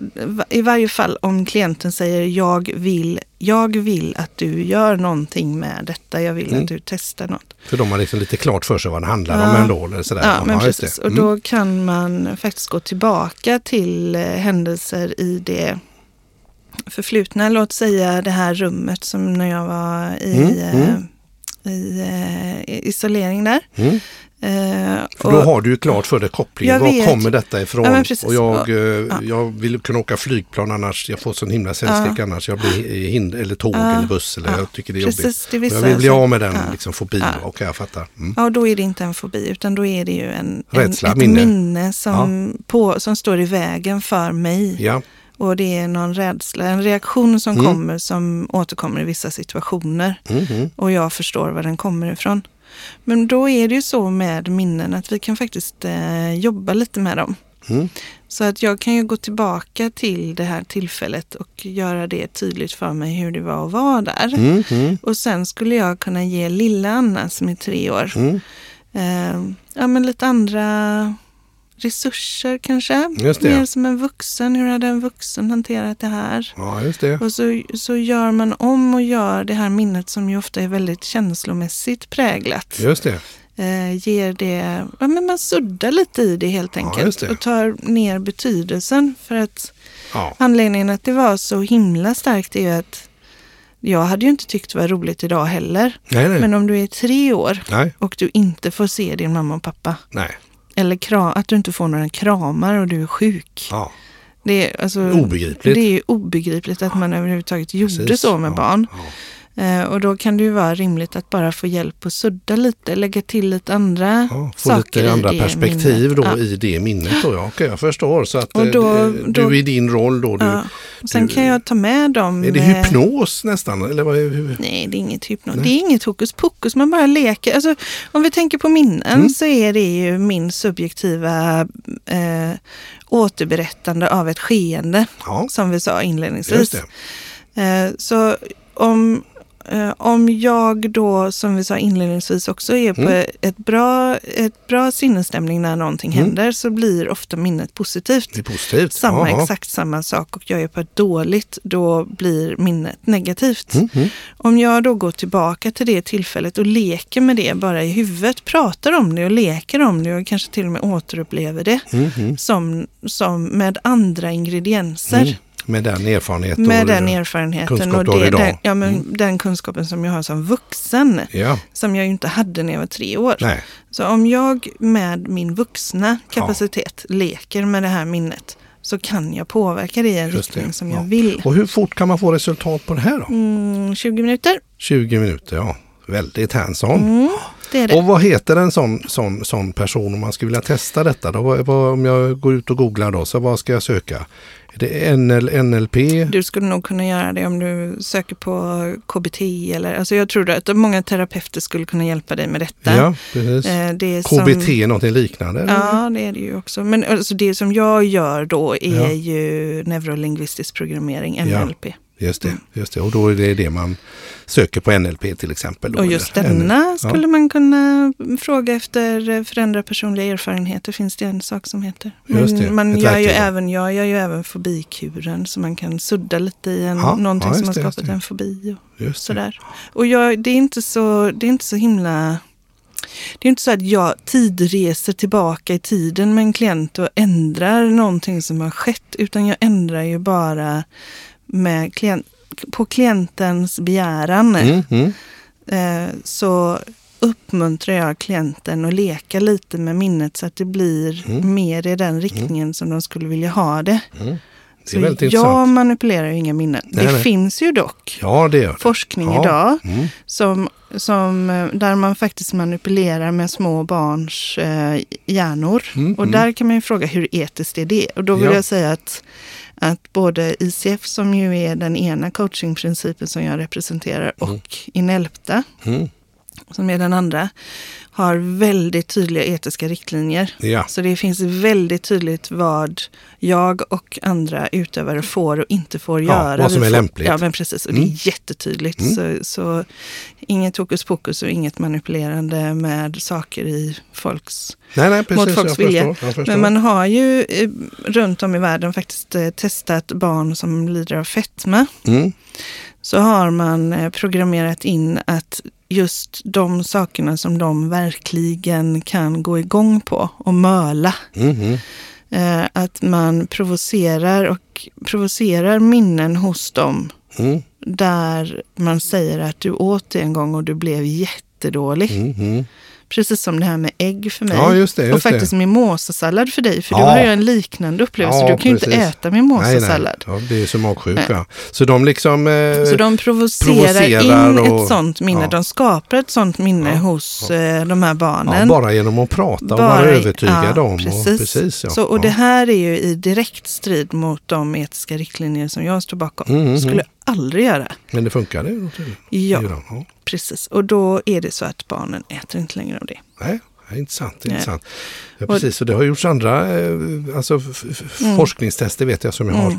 [SPEAKER 3] I varje fall om klienten säger jag vill, jag vill att du gör någonting med detta. Jag vill
[SPEAKER 2] Mm.
[SPEAKER 3] att du testar något.
[SPEAKER 2] För de har liksom lite klart för sig vad det handlar
[SPEAKER 3] Ja.
[SPEAKER 2] om ändå. Eller sådär.
[SPEAKER 3] Ja, men precis.
[SPEAKER 2] det.
[SPEAKER 3] Och
[SPEAKER 2] Mm.
[SPEAKER 3] då kan man faktiskt gå tillbaka till eh, händelser i det förflutna. Låt säga det här rummet som när jag var i,
[SPEAKER 2] Mm,
[SPEAKER 3] eh,
[SPEAKER 2] mm.
[SPEAKER 3] I eh, isolering där.
[SPEAKER 2] Mm.
[SPEAKER 3] Eh,
[SPEAKER 2] För då har du ju klart för dig kopplingen. Var
[SPEAKER 3] vet.
[SPEAKER 2] kommer detta ifrån?
[SPEAKER 3] Ja,
[SPEAKER 2] och jag, eh,
[SPEAKER 3] ja.
[SPEAKER 2] jag vill kunna åka flygplan annars. Jag får sån himla sällskräck annars. Jag blir i hinder, eller tåg
[SPEAKER 3] Ja.
[SPEAKER 2] eller buss. Eller
[SPEAKER 3] Ja.
[SPEAKER 2] jag tycker det är jobbigt.
[SPEAKER 3] Precis, det
[SPEAKER 2] Och
[SPEAKER 3] vissa
[SPEAKER 2] jag vill bli av med den
[SPEAKER 3] ja.
[SPEAKER 2] liksom, fobin.
[SPEAKER 3] Ja.
[SPEAKER 2] Okej, jag fattar. Mm.
[SPEAKER 3] Ja, då är det inte en fobi utan då är det ju en, en,
[SPEAKER 2] Rädsla,
[SPEAKER 3] ett
[SPEAKER 2] minne.
[SPEAKER 3] minne, som, på, som står i vägen för mig. Och det är någon rädsla, en reaktion som
[SPEAKER 2] Mm.
[SPEAKER 3] kommer som återkommer i vissa situationer.
[SPEAKER 2] mm.
[SPEAKER 3] Och jag förstår var den kommer ifrån. Men då är det ju så med minnen att vi kan faktiskt eh, jobba lite med dem.
[SPEAKER 2] Mm.
[SPEAKER 3] Så att jag kan ju gå tillbaka till det här tillfället och göra det tydligt för mig hur det var att vara där.
[SPEAKER 2] Mm, mm,
[SPEAKER 3] Och sen skulle jag kunna ge lilla Anna som är tre år
[SPEAKER 2] mm.
[SPEAKER 3] eh, ja, men lite andra resurser kanske. Mer som en vuxen. Hur hade en vuxen hanterat det här?
[SPEAKER 2] Ja, just det.
[SPEAKER 3] Och så, så gör man om och gör det här minnet som ju ofta är väldigt känslomässigt präglat.
[SPEAKER 2] Just det.
[SPEAKER 3] Eh, ger det, ja men man suddar lite i det helt
[SPEAKER 2] Ja,
[SPEAKER 3] enkelt.
[SPEAKER 2] just det.
[SPEAKER 3] Och tar ner betydelsen. För att
[SPEAKER 2] Ja.
[SPEAKER 3] anledningen att det var så himla starkt är ju att jag hade ju inte tyckt det var roligt idag heller.
[SPEAKER 2] Nej, nej.
[SPEAKER 3] Men om du är tre år
[SPEAKER 2] nej,
[SPEAKER 3] och du inte får se din mamma och pappa. Eller kra- att du inte får några kramar och du är sjuk.
[SPEAKER 2] Ja.
[SPEAKER 3] Det är, alltså,
[SPEAKER 2] Obegripligt.
[SPEAKER 3] Det är obegripligt att man överhuvudtaget gjorde
[SPEAKER 2] Precis.
[SPEAKER 3] så med
[SPEAKER 2] Ja,
[SPEAKER 3] barn.
[SPEAKER 2] ja.
[SPEAKER 3] Eh, och då kan det ju vara rimligt att bara få hjälp att sudda lite, lägga till lite andra
[SPEAKER 2] Ja, få
[SPEAKER 3] saker
[SPEAKER 2] lite
[SPEAKER 3] i
[SPEAKER 2] andra perspektiv
[SPEAKER 3] minnet.
[SPEAKER 2] då
[SPEAKER 3] Ja.
[SPEAKER 2] i det minnet. Då, ja. Okej, jag förstår. Så att
[SPEAKER 3] Och då-
[SPEAKER 2] eh, du
[SPEAKER 3] då-
[SPEAKER 2] i din roll då. Du,
[SPEAKER 3] Ja. Och Sen
[SPEAKER 2] du-
[SPEAKER 3] kan jag ta med dem.
[SPEAKER 2] Är det
[SPEAKER 3] eh,
[SPEAKER 2] hypnos nästan? Eller vad är?
[SPEAKER 3] Nej, det är inget hypnos.
[SPEAKER 2] Nej.
[SPEAKER 3] Det är inget hokus pokus. Man bara leker. Alltså, om vi tänker på minnen
[SPEAKER 2] Mm.
[SPEAKER 3] så är det ju min subjektiva eh, återberättande av ett skeende.
[SPEAKER 2] Ja,
[SPEAKER 3] Som vi sa inledningsvis.
[SPEAKER 2] just det.
[SPEAKER 3] Så om, om jag då, som vi sa inledningsvis också, är på
[SPEAKER 2] Mm.
[SPEAKER 3] ett, bra, ett bra sinnesstämning när någonting
[SPEAKER 2] Mm.
[SPEAKER 3] händer så blir ofta minnet positivt.
[SPEAKER 2] Positivt.
[SPEAKER 3] Samma,
[SPEAKER 2] Jaha.
[SPEAKER 3] exakt samma sak och jag är på ett dåligt, då blir minnet negativt.
[SPEAKER 2] Mm, mm.
[SPEAKER 3] Om jag då går tillbaka till det tillfället och leker med det bara i huvudet, pratar om det och leker om det och kanske till och med återupplever det
[SPEAKER 2] mm.
[SPEAKER 3] som, som med andra ingredienser.
[SPEAKER 2] Med den erfarenhet
[SPEAKER 3] Med den erfarenheten och det, den, ja, men
[SPEAKER 2] Mm.
[SPEAKER 3] den kunskapen som jag har som vuxen,
[SPEAKER 2] Ja,
[SPEAKER 3] som jag ju inte hade när jag var tre år.
[SPEAKER 2] nej.
[SPEAKER 3] Så om jag med min vuxna kapacitet leker med det här minnet så kan jag påverka det i en
[SPEAKER 2] Just det,
[SPEAKER 3] riktning som
[SPEAKER 2] ja.
[SPEAKER 3] jag vill.
[SPEAKER 2] Och hur fort kan man få resultat på det här då?
[SPEAKER 3] Mm, 20 minuter.
[SPEAKER 2] 20 minuter, ja. Väldigt hands-on.
[SPEAKER 3] Mm. Det är det.
[SPEAKER 2] Och vad heter en sån, sån, sån person om man skulle vilja testa detta? Då? Vad, om jag går ut och googlar då, så vad ska jag söka? Är det NL, NLP?
[SPEAKER 3] Du skulle nog kunna göra det om du söker på KBT eller, alltså jag tror att många terapeuter skulle kunna hjälpa dig med detta.
[SPEAKER 2] Ja, precis.
[SPEAKER 3] Eh, Det är
[SPEAKER 2] KBT,
[SPEAKER 3] som,
[SPEAKER 2] någonting liknande? eller?
[SPEAKER 3] Ja, det är det ju också. Men alltså det som jag gör då är
[SPEAKER 2] Ja.
[SPEAKER 3] ju neurolingvistisk programmering,
[SPEAKER 2] Ja.
[SPEAKER 3] NLP.
[SPEAKER 2] Just det, just det. Och då är det det man söker på NLP till exempel. Då,
[SPEAKER 3] Och just denna
[SPEAKER 2] Ja.
[SPEAKER 3] skulle man kunna fråga efter eh, förändra personliga erfarenheter. Finns det en sak som heter. Men man gör ju även, jag gör ju även fobikuren så man kan sudda lite i en,
[SPEAKER 2] Ja,
[SPEAKER 3] någonting
[SPEAKER 2] ja,
[SPEAKER 3] som har skapat en fobi. Och sådär. Och jag, det, är inte så, det är inte så himla... Det är inte så att jag tidreser tillbaka i tiden med en klient och ändrar någonting som har skett. Utan jag ändrar ju bara med klient, på klientens begäran.
[SPEAKER 2] Mm, mm.
[SPEAKER 3] Eh, så uppmuntrar jag klienten att leka lite med minnet så att det blir
[SPEAKER 2] Mm.
[SPEAKER 3] mer i den riktningen som de skulle vilja ha det.
[SPEAKER 2] Mm. Det är väldigt
[SPEAKER 3] jag
[SPEAKER 2] intressant.
[SPEAKER 3] manipulerar ju inga minnen.
[SPEAKER 2] Nej,
[SPEAKER 3] det
[SPEAKER 2] nej.
[SPEAKER 3] finns ju dock
[SPEAKER 2] Ja, det det.
[SPEAKER 3] forskning
[SPEAKER 2] Ja.
[SPEAKER 3] idag
[SPEAKER 2] Mm.
[SPEAKER 3] som, som, eh, där man faktiskt manipulerar med små barns eh, hjärnor.
[SPEAKER 2] Mm,
[SPEAKER 3] och
[SPEAKER 2] mm.
[SPEAKER 3] där kan man ju fråga hur etiskt är det? Och då vill
[SPEAKER 2] Ja.
[SPEAKER 3] jag säga att, att både ICF som ju är den ena coachingprincipen som jag representerar och Inelpta
[SPEAKER 2] Mm.
[SPEAKER 3] Som är den andra har väldigt tydliga etiska riktlinjer.
[SPEAKER 2] Ja.
[SPEAKER 3] Så det finns väldigt tydligt vad jag och andra utövare får och inte får
[SPEAKER 2] Ja,
[SPEAKER 3] göra.
[SPEAKER 2] vad som är
[SPEAKER 3] får,
[SPEAKER 2] lämpligt.
[SPEAKER 3] Ja, men precis. Och det
[SPEAKER 2] Mm.
[SPEAKER 3] är jättetydligt.
[SPEAKER 2] Mm.
[SPEAKER 3] Så, så inget hokus pokus och inget manipulerande med saker i folks...
[SPEAKER 2] Nej, nej, precis.
[SPEAKER 3] Mot folks
[SPEAKER 2] jag
[SPEAKER 3] vilja.
[SPEAKER 2] Förstår, jag förstår.
[SPEAKER 3] Men man har ju eh, runt om i världen faktiskt eh, testat barn som lider av fetma.
[SPEAKER 2] Mm.
[SPEAKER 3] Så har man eh, programmerat in att just de sakerna som de verkligen kan gå igång på och möla.
[SPEAKER 2] Mm.
[SPEAKER 3] Eh, att man provocerar och provocerar minnen hos dem
[SPEAKER 2] Mm.
[SPEAKER 3] där man säger att du åt det en gång och du blev jättedålig.
[SPEAKER 2] Mm.
[SPEAKER 3] Precis som det här med ägg för mig.
[SPEAKER 2] Ja, just det, just
[SPEAKER 3] och faktiskt
[SPEAKER 2] det.
[SPEAKER 3] mimosasallad för dig. För
[SPEAKER 2] Ja.
[SPEAKER 3] du har ju en liknande upplevelse.
[SPEAKER 2] Ja,
[SPEAKER 3] du kan ju inte äta
[SPEAKER 2] Nej,
[SPEAKER 3] mimosasallad.
[SPEAKER 2] nej. Ja, det är så magsjuka.
[SPEAKER 3] Nej.
[SPEAKER 2] Så de liksom... Eh,
[SPEAKER 3] Så de provocerar,
[SPEAKER 2] provocerar
[SPEAKER 3] in
[SPEAKER 2] och-
[SPEAKER 3] ett sånt minne.
[SPEAKER 2] ja.
[SPEAKER 3] De skapar ett sånt minne hos eh, de här barnen.
[SPEAKER 2] bara genom att prata och
[SPEAKER 3] Bara
[SPEAKER 2] vara
[SPEAKER 3] i-
[SPEAKER 2] övertygade om.
[SPEAKER 3] Precis.
[SPEAKER 2] Och, precis ja.
[SPEAKER 3] Så, och det här är ju i direkt strid mot de etiska riktlinjer som jag står bakom.
[SPEAKER 2] Mm, mm,
[SPEAKER 3] skulle
[SPEAKER 2] mm.
[SPEAKER 3] aldrig göra.
[SPEAKER 2] Men det funkar det?
[SPEAKER 3] Ja,
[SPEAKER 2] ja
[SPEAKER 3] precis. Och då är det så att barnen äter inte längre av det.
[SPEAKER 2] Nej, ja, intressant.
[SPEAKER 3] Nej.
[SPEAKER 2] intressant. Ja, precis, och det har gjorts andra eh, alltså,
[SPEAKER 3] Mm.
[SPEAKER 2] forskningstester vet jag som jag har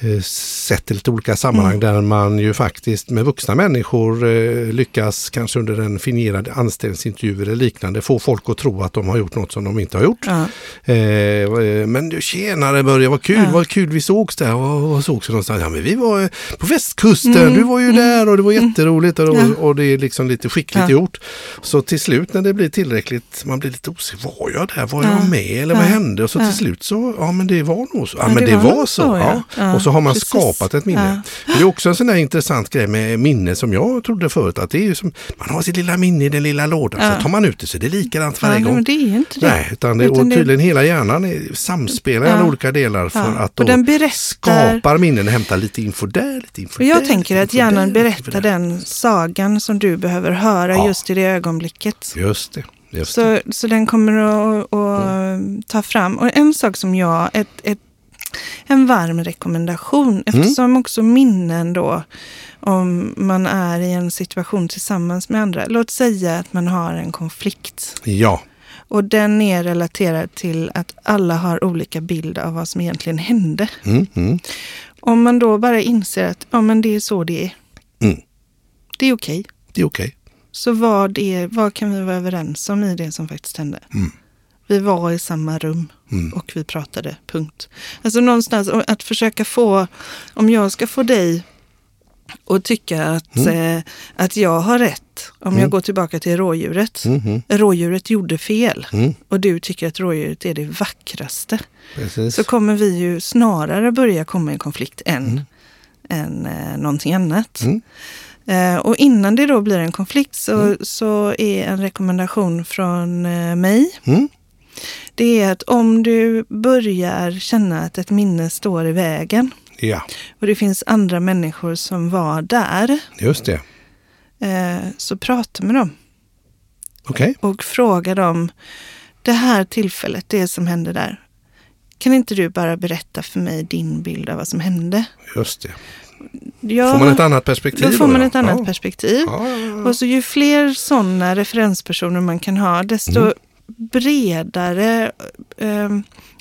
[SPEAKER 3] Mm.
[SPEAKER 2] eh, sett i lite olika sammanhang där man ju faktiskt med vuxna människor eh, lyckas kanske under en fingerad anställningsintervju eller liknande få folk att tro att de har gjort något som de inte har gjort.
[SPEAKER 3] Ja.
[SPEAKER 2] Eh, men du tjenare Börje, vad kul,
[SPEAKER 3] Ja.
[SPEAKER 2] vad kul vi sågs där. Vad, sågs vi någonstans? Ja men vi var på västkusten,
[SPEAKER 3] Mm,
[SPEAKER 2] du var ju
[SPEAKER 3] mm,
[SPEAKER 2] där och det var jätteroligt och, och det är liksom lite skickligt gjort. Så till slut när det blir tillräckligt, man blir lite osäker, var jag där, var
[SPEAKER 3] Ja.
[SPEAKER 2] jag med eller vad
[SPEAKER 3] Ja.
[SPEAKER 2] hände? Och så till slut så, ja men det var nog så. Ja, men
[SPEAKER 3] det
[SPEAKER 2] det,
[SPEAKER 3] var
[SPEAKER 2] var, så.
[SPEAKER 3] så,
[SPEAKER 2] ja. Och så har man
[SPEAKER 3] precis.
[SPEAKER 2] skapat ett minne. Det är också en sån där intressant grej med minne som jag trodde förut att det är som, man har sitt lilla minne i den lilla lådan så tar man ut det så det är likadant varje gång.
[SPEAKER 3] men det är inte det.
[SPEAKER 2] Nej, utan det,
[SPEAKER 3] Utan
[SPEAKER 2] och
[SPEAKER 3] det-
[SPEAKER 2] tydligen hela hjärnan är, samspelar i alla olika delar för att
[SPEAKER 3] Och den berättar...
[SPEAKER 2] skapar minnen och hämtar lite info där, lite info
[SPEAKER 3] Och jag
[SPEAKER 2] där,
[SPEAKER 3] tänker
[SPEAKER 2] lite
[SPEAKER 3] att hjärnan
[SPEAKER 2] där,
[SPEAKER 3] berättar den sagan som du behöver höra just i det ögonblicket.
[SPEAKER 2] Just det. Just.
[SPEAKER 3] Så, så den kommer att, att ta fram. Och en sak som jag, ett, ett, en varm rekommendation, eftersom också minnen då, om man är i en situation tillsammans med andra. Låt säga att man har en konflikt.
[SPEAKER 2] Ja,
[SPEAKER 3] Och den är relaterad till att alla har olika bild av vad som egentligen hände.
[SPEAKER 2] mm, mm,
[SPEAKER 3] Om man då bara inser att ja, men det är så det är.
[SPEAKER 2] Mm.
[SPEAKER 3] Det är okej.
[SPEAKER 2] det är okej.
[SPEAKER 3] Så vad, är, vad kan vi vara överens om i det som faktiskt hände?
[SPEAKER 2] Mm.
[SPEAKER 3] Vi var i samma rum
[SPEAKER 2] Mm.
[SPEAKER 3] och vi pratade, punkt. Alltså någonstans att försöka få, om jag ska få dig att tycka att, eh, att jag har rätt, om
[SPEAKER 2] Mm.
[SPEAKER 3] jag går tillbaka till rådjuret.
[SPEAKER 2] Mm, mm,
[SPEAKER 3] Rådjuret gjorde fel
[SPEAKER 2] mm,
[SPEAKER 3] och du tycker att rådjuret är det vackraste.
[SPEAKER 2] precis.
[SPEAKER 3] Så kommer vi ju snarare börja komma i konflikt än,
[SPEAKER 2] Mm.
[SPEAKER 3] än eh, någonting annat. Eh, och innan det då blir en konflikt så,
[SPEAKER 2] Mm.
[SPEAKER 3] så är en rekommendation från eh, mig.
[SPEAKER 2] Mm.
[SPEAKER 3] Det är att om du börjar känna att ett minne står i vägen
[SPEAKER 2] Ja,
[SPEAKER 3] och det finns andra människor som var där,
[SPEAKER 2] just det.
[SPEAKER 3] eh, så prata med dem.
[SPEAKER 2] Okej,
[SPEAKER 3] och fråga dem, det här tillfället, det som hände där, kan inte du bara berätta för mig din bild av vad som hände?
[SPEAKER 2] just det.
[SPEAKER 3] Jag,
[SPEAKER 2] Får man ett annat perspektiv?
[SPEAKER 3] då får man
[SPEAKER 2] ja?
[SPEAKER 3] ett annat
[SPEAKER 2] ja.
[SPEAKER 3] perspektiv.
[SPEAKER 2] Ja, ja, ja.
[SPEAKER 3] Och så ju fler sådana referenspersoner man kan ha, desto
[SPEAKER 2] Mm.
[SPEAKER 3] bredare eh,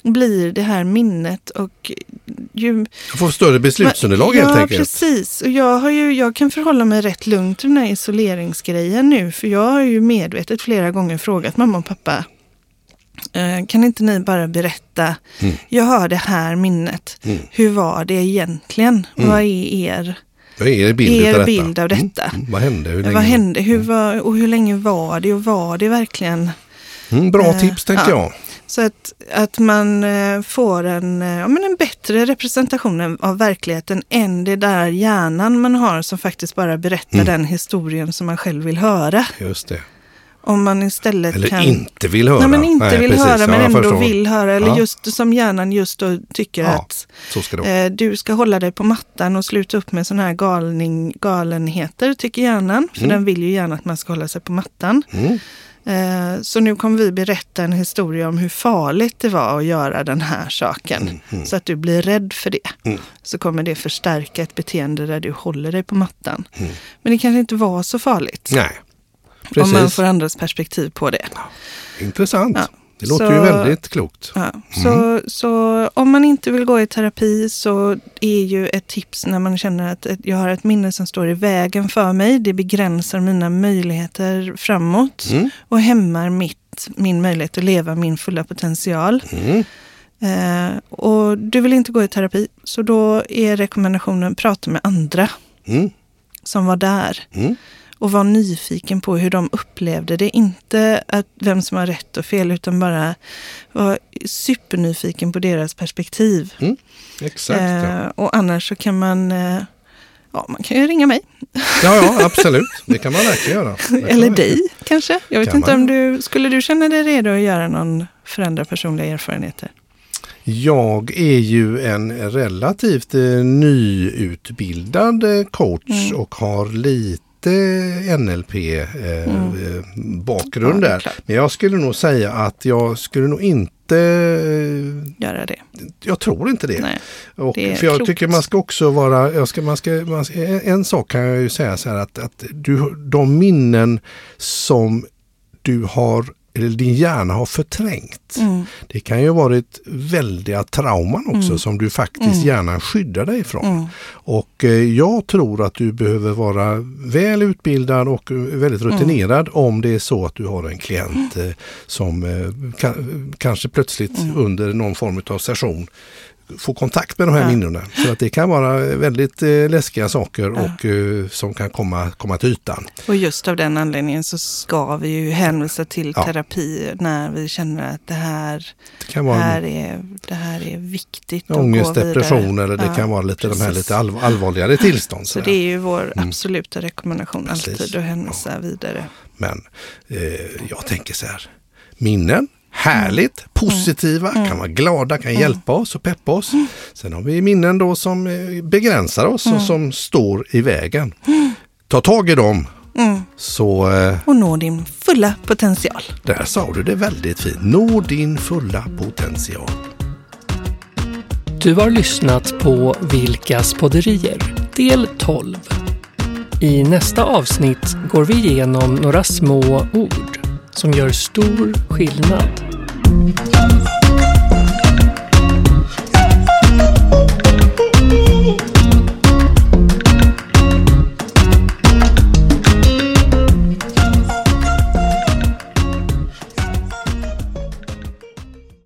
[SPEAKER 3] blir det här minnet och ju...
[SPEAKER 2] Jag får större beslutsunderlag
[SPEAKER 3] ja,
[SPEAKER 2] helt enkelt.
[SPEAKER 3] precis. Och jag, har ju, jag kan förhålla mig rätt lugnt till den här isoleringsgrejen nu, för jag har ju medvetet flera gånger frågat mamma och pappa, kan inte ni bara berätta,
[SPEAKER 2] Mm.
[SPEAKER 3] jag har det här minnet,
[SPEAKER 2] Mm.
[SPEAKER 3] hur var det egentligen?
[SPEAKER 2] Mm.
[SPEAKER 3] Vad är er
[SPEAKER 2] Vad är er bild
[SPEAKER 3] Er
[SPEAKER 2] av detta?
[SPEAKER 3] bild av detta.
[SPEAKER 2] Mm. Mm. Vad hände? Hur länge?
[SPEAKER 3] Vad hände? Hur var, och hur länge var det? Och var det verkligen?
[SPEAKER 2] Mm, bra
[SPEAKER 3] Eh,
[SPEAKER 2] tips tänker
[SPEAKER 3] ja.
[SPEAKER 2] jag.
[SPEAKER 3] Så att, att man eh, får en, eh, ja, men en bättre representation av verkligheten än det där hjärnan man har som faktiskt bara berättar
[SPEAKER 2] Mm.
[SPEAKER 3] den historien som man själv vill höra.
[SPEAKER 2] Just det.
[SPEAKER 3] Om man istället
[SPEAKER 2] Eller
[SPEAKER 3] kan...
[SPEAKER 2] inte vill höra.
[SPEAKER 3] Nej, men inte vill
[SPEAKER 2] precis.
[SPEAKER 3] höra
[SPEAKER 2] Ja,
[SPEAKER 3] men
[SPEAKER 2] jag
[SPEAKER 3] ändå
[SPEAKER 2] förstår.
[SPEAKER 3] vill höra. Eller
[SPEAKER 2] Ja.
[SPEAKER 3] just som hjärnan just då tycker
[SPEAKER 2] Ja.
[SPEAKER 3] att
[SPEAKER 2] ska
[SPEAKER 3] eh, du ska hålla dig på mattan och sluta upp med sådana här galning, galenheter, tycker hjärnan. För
[SPEAKER 2] Mm.
[SPEAKER 3] den vill ju gärna att man ska hålla sig på mattan.
[SPEAKER 2] Mm.
[SPEAKER 3] Eh, Så nu kommer vi berätta en historia om hur farligt det var att göra den här saken.
[SPEAKER 2] Mm, mm.
[SPEAKER 3] Så att du blir rädd för det.
[SPEAKER 2] Mm.
[SPEAKER 3] Så kommer det förstärka ett beteende där du håller dig på mattan.
[SPEAKER 2] Mm.
[SPEAKER 3] Men det kanske inte var så farligt.
[SPEAKER 2] Nej,
[SPEAKER 3] Om man
[SPEAKER 2] precis.
[SPEAKER 3] får andras perspektiv på det.
[SPEAKER 2] Intressant.
[SPEAKER 3] Ja.
[SPEAKER 2] Det låter
[SPEAKER 3] Så-
[SPEAKER 2] ju väldigt klokt.
[SPEAKER 3] Ja, så, så om man inte vill gå i terapi så är ju ett tips när man känner att jag har ett minne som står i vägen för mig. Det begränsar mina möjligheter framåt
[SPEAKER 2] Mm.
[SPEAKER 3] och hämmar mitt, min möjlighet att leva min fulla potential.
[SPEAKER 2] Mm.
[SPEAKER 3] Eh, och du vill inte gå i terapi, så då är rekommendationen prata med andra
[SPEAKER 2] Mm.
[SPEAKER 3] som var där.
[SPEAKER 2] Mm.
[SPEAKER 3] Och var nyfiken på hur de upplevde det. Inte att vem som har rätt och fel, utan bara vara supernyfiken på deras perspektiv.
[SPEAKER 2] Exakt. Ja.
[SPEAKER 3] Eh, och annars så kan man, eh, ja, man kan ju ringa mig.
[SPEAKER 2] ja, ja, <laughs> absolut. Det kan man verkligen göra.
[SPEAKER 3] Eller
[SPEAKER 2] man-
[SPEAKER 3] dig kanske. Jag vet
[SPEAKER 2] Kan
[SPEAKER 3] inte
[SPEAKER 2] man.
[SPEAKER 3] om du, skulle du känna dig redo att göra någon förändra personliga erfarenheter?
[SPEAKER 2] Jag är ju en relativt eh, nyutbildad eh, coach
[SPEAKER 3] Mm.
[SPEAKER 2] och har lite NLP-bakgrund
[SPEAKER 3] Mm. Ja,
[SPEAKER 2] där. Men jag skulle nog säga att jag skulle nog inte, eh,
[SPEAKER 3] Göra det.
[SPEAKER 2] jag tror inte det.
[SPEAKER 3] Nej.
[SPEAKER 2] Och,
[SPEAKER 3] det
[SPEAKER 2] för jag
[SPEAKER 3] klokt.
[SPEAKER 2] tycker man ska också vara, jag ska, man ska, man ska, en sak kan jag ju säga så här att, att du, de minnen som du har, eller din hjärna har förträngt.
[SPEAKER 3] Mm.
[SPEAKER 2] Det kan ju ha varit väldiga trauman också
[SPEAKER 3] Mm.
[SPEAKER 2] som du faktiskt
[SPEAKER 3] Mm.
[SPEAKER 2] gärna skyddar dig ifrån.
[SPEAKER 3] Mm.
[SPEAKER 2] Och eh, jag tror att du behöver vara väl utbildad och eh, väldigt
[SPEAKER 3] Mm.
[SPEAKER 2] rutinerad om det är så att du har en klient eh, som eh, ka- kanske plötsligt
[SPEAKER 3] Mm.
[SPEAKER 2] under någon form av session får kontakt med de här
[SPEAKER 3] Ja.
[SPEAKER 2] minnena. Så att det kan vara väldigt eh, läskiga saker
[SPEAKER 3] Ja.
[SPEAKER 2] och eh, som kan komma, komma till ytan.
[SPEAKER 3] Och just av den anledningen så ska vi ju hänvisa till
[SPEAKER 2] Ja.
[SPEAKER 3] terapi när vi känner att det här,
[SPEAKER 2] Det kan vara
[SPEAKER 3] här, är, det här är viktigt att
[SPEAKER 2] ångest, depression eller det kan vara lite de här lite all, allvarligare tillstånd.
[SPEAKER 3] Så det är ju vår
[SPEAKER 2] Mm.
[SPEAKER 3] absoluta rekommendation
[SPEAKER 2] Precis.
[SPEAKER 3] alltid att hänvisa vidare.
[SPEAKER 2] Men eh, jag tänker så här, minnen, härligt, positiva,
[SPEAKER 3] Mm.
[SPEAKER 2] kan vara glada, kan
[SPEAKER 3] Mm.
[SPEAKER 2] hjälpa oss och peppa oss. Sen har vi minnen då som eh, begränsar oss
[SPEAKER 3] Mm.
[SPEAKER 2] och som står i vägen. Ta tag i dem,
[SPEAKER 3] Mm.
[SPEAKER 2] så eh,
[SPEAKER 3] Och nå din fulla potential.
[SPEAKER 2] där sa du det väldigt fint. Nå din fulla potential.
[SPEAKER 1] Du har lyssnat på Vilkas podderier, del 12. I nästa avsnitt går vi igenom några små ord som gör stor skillnad.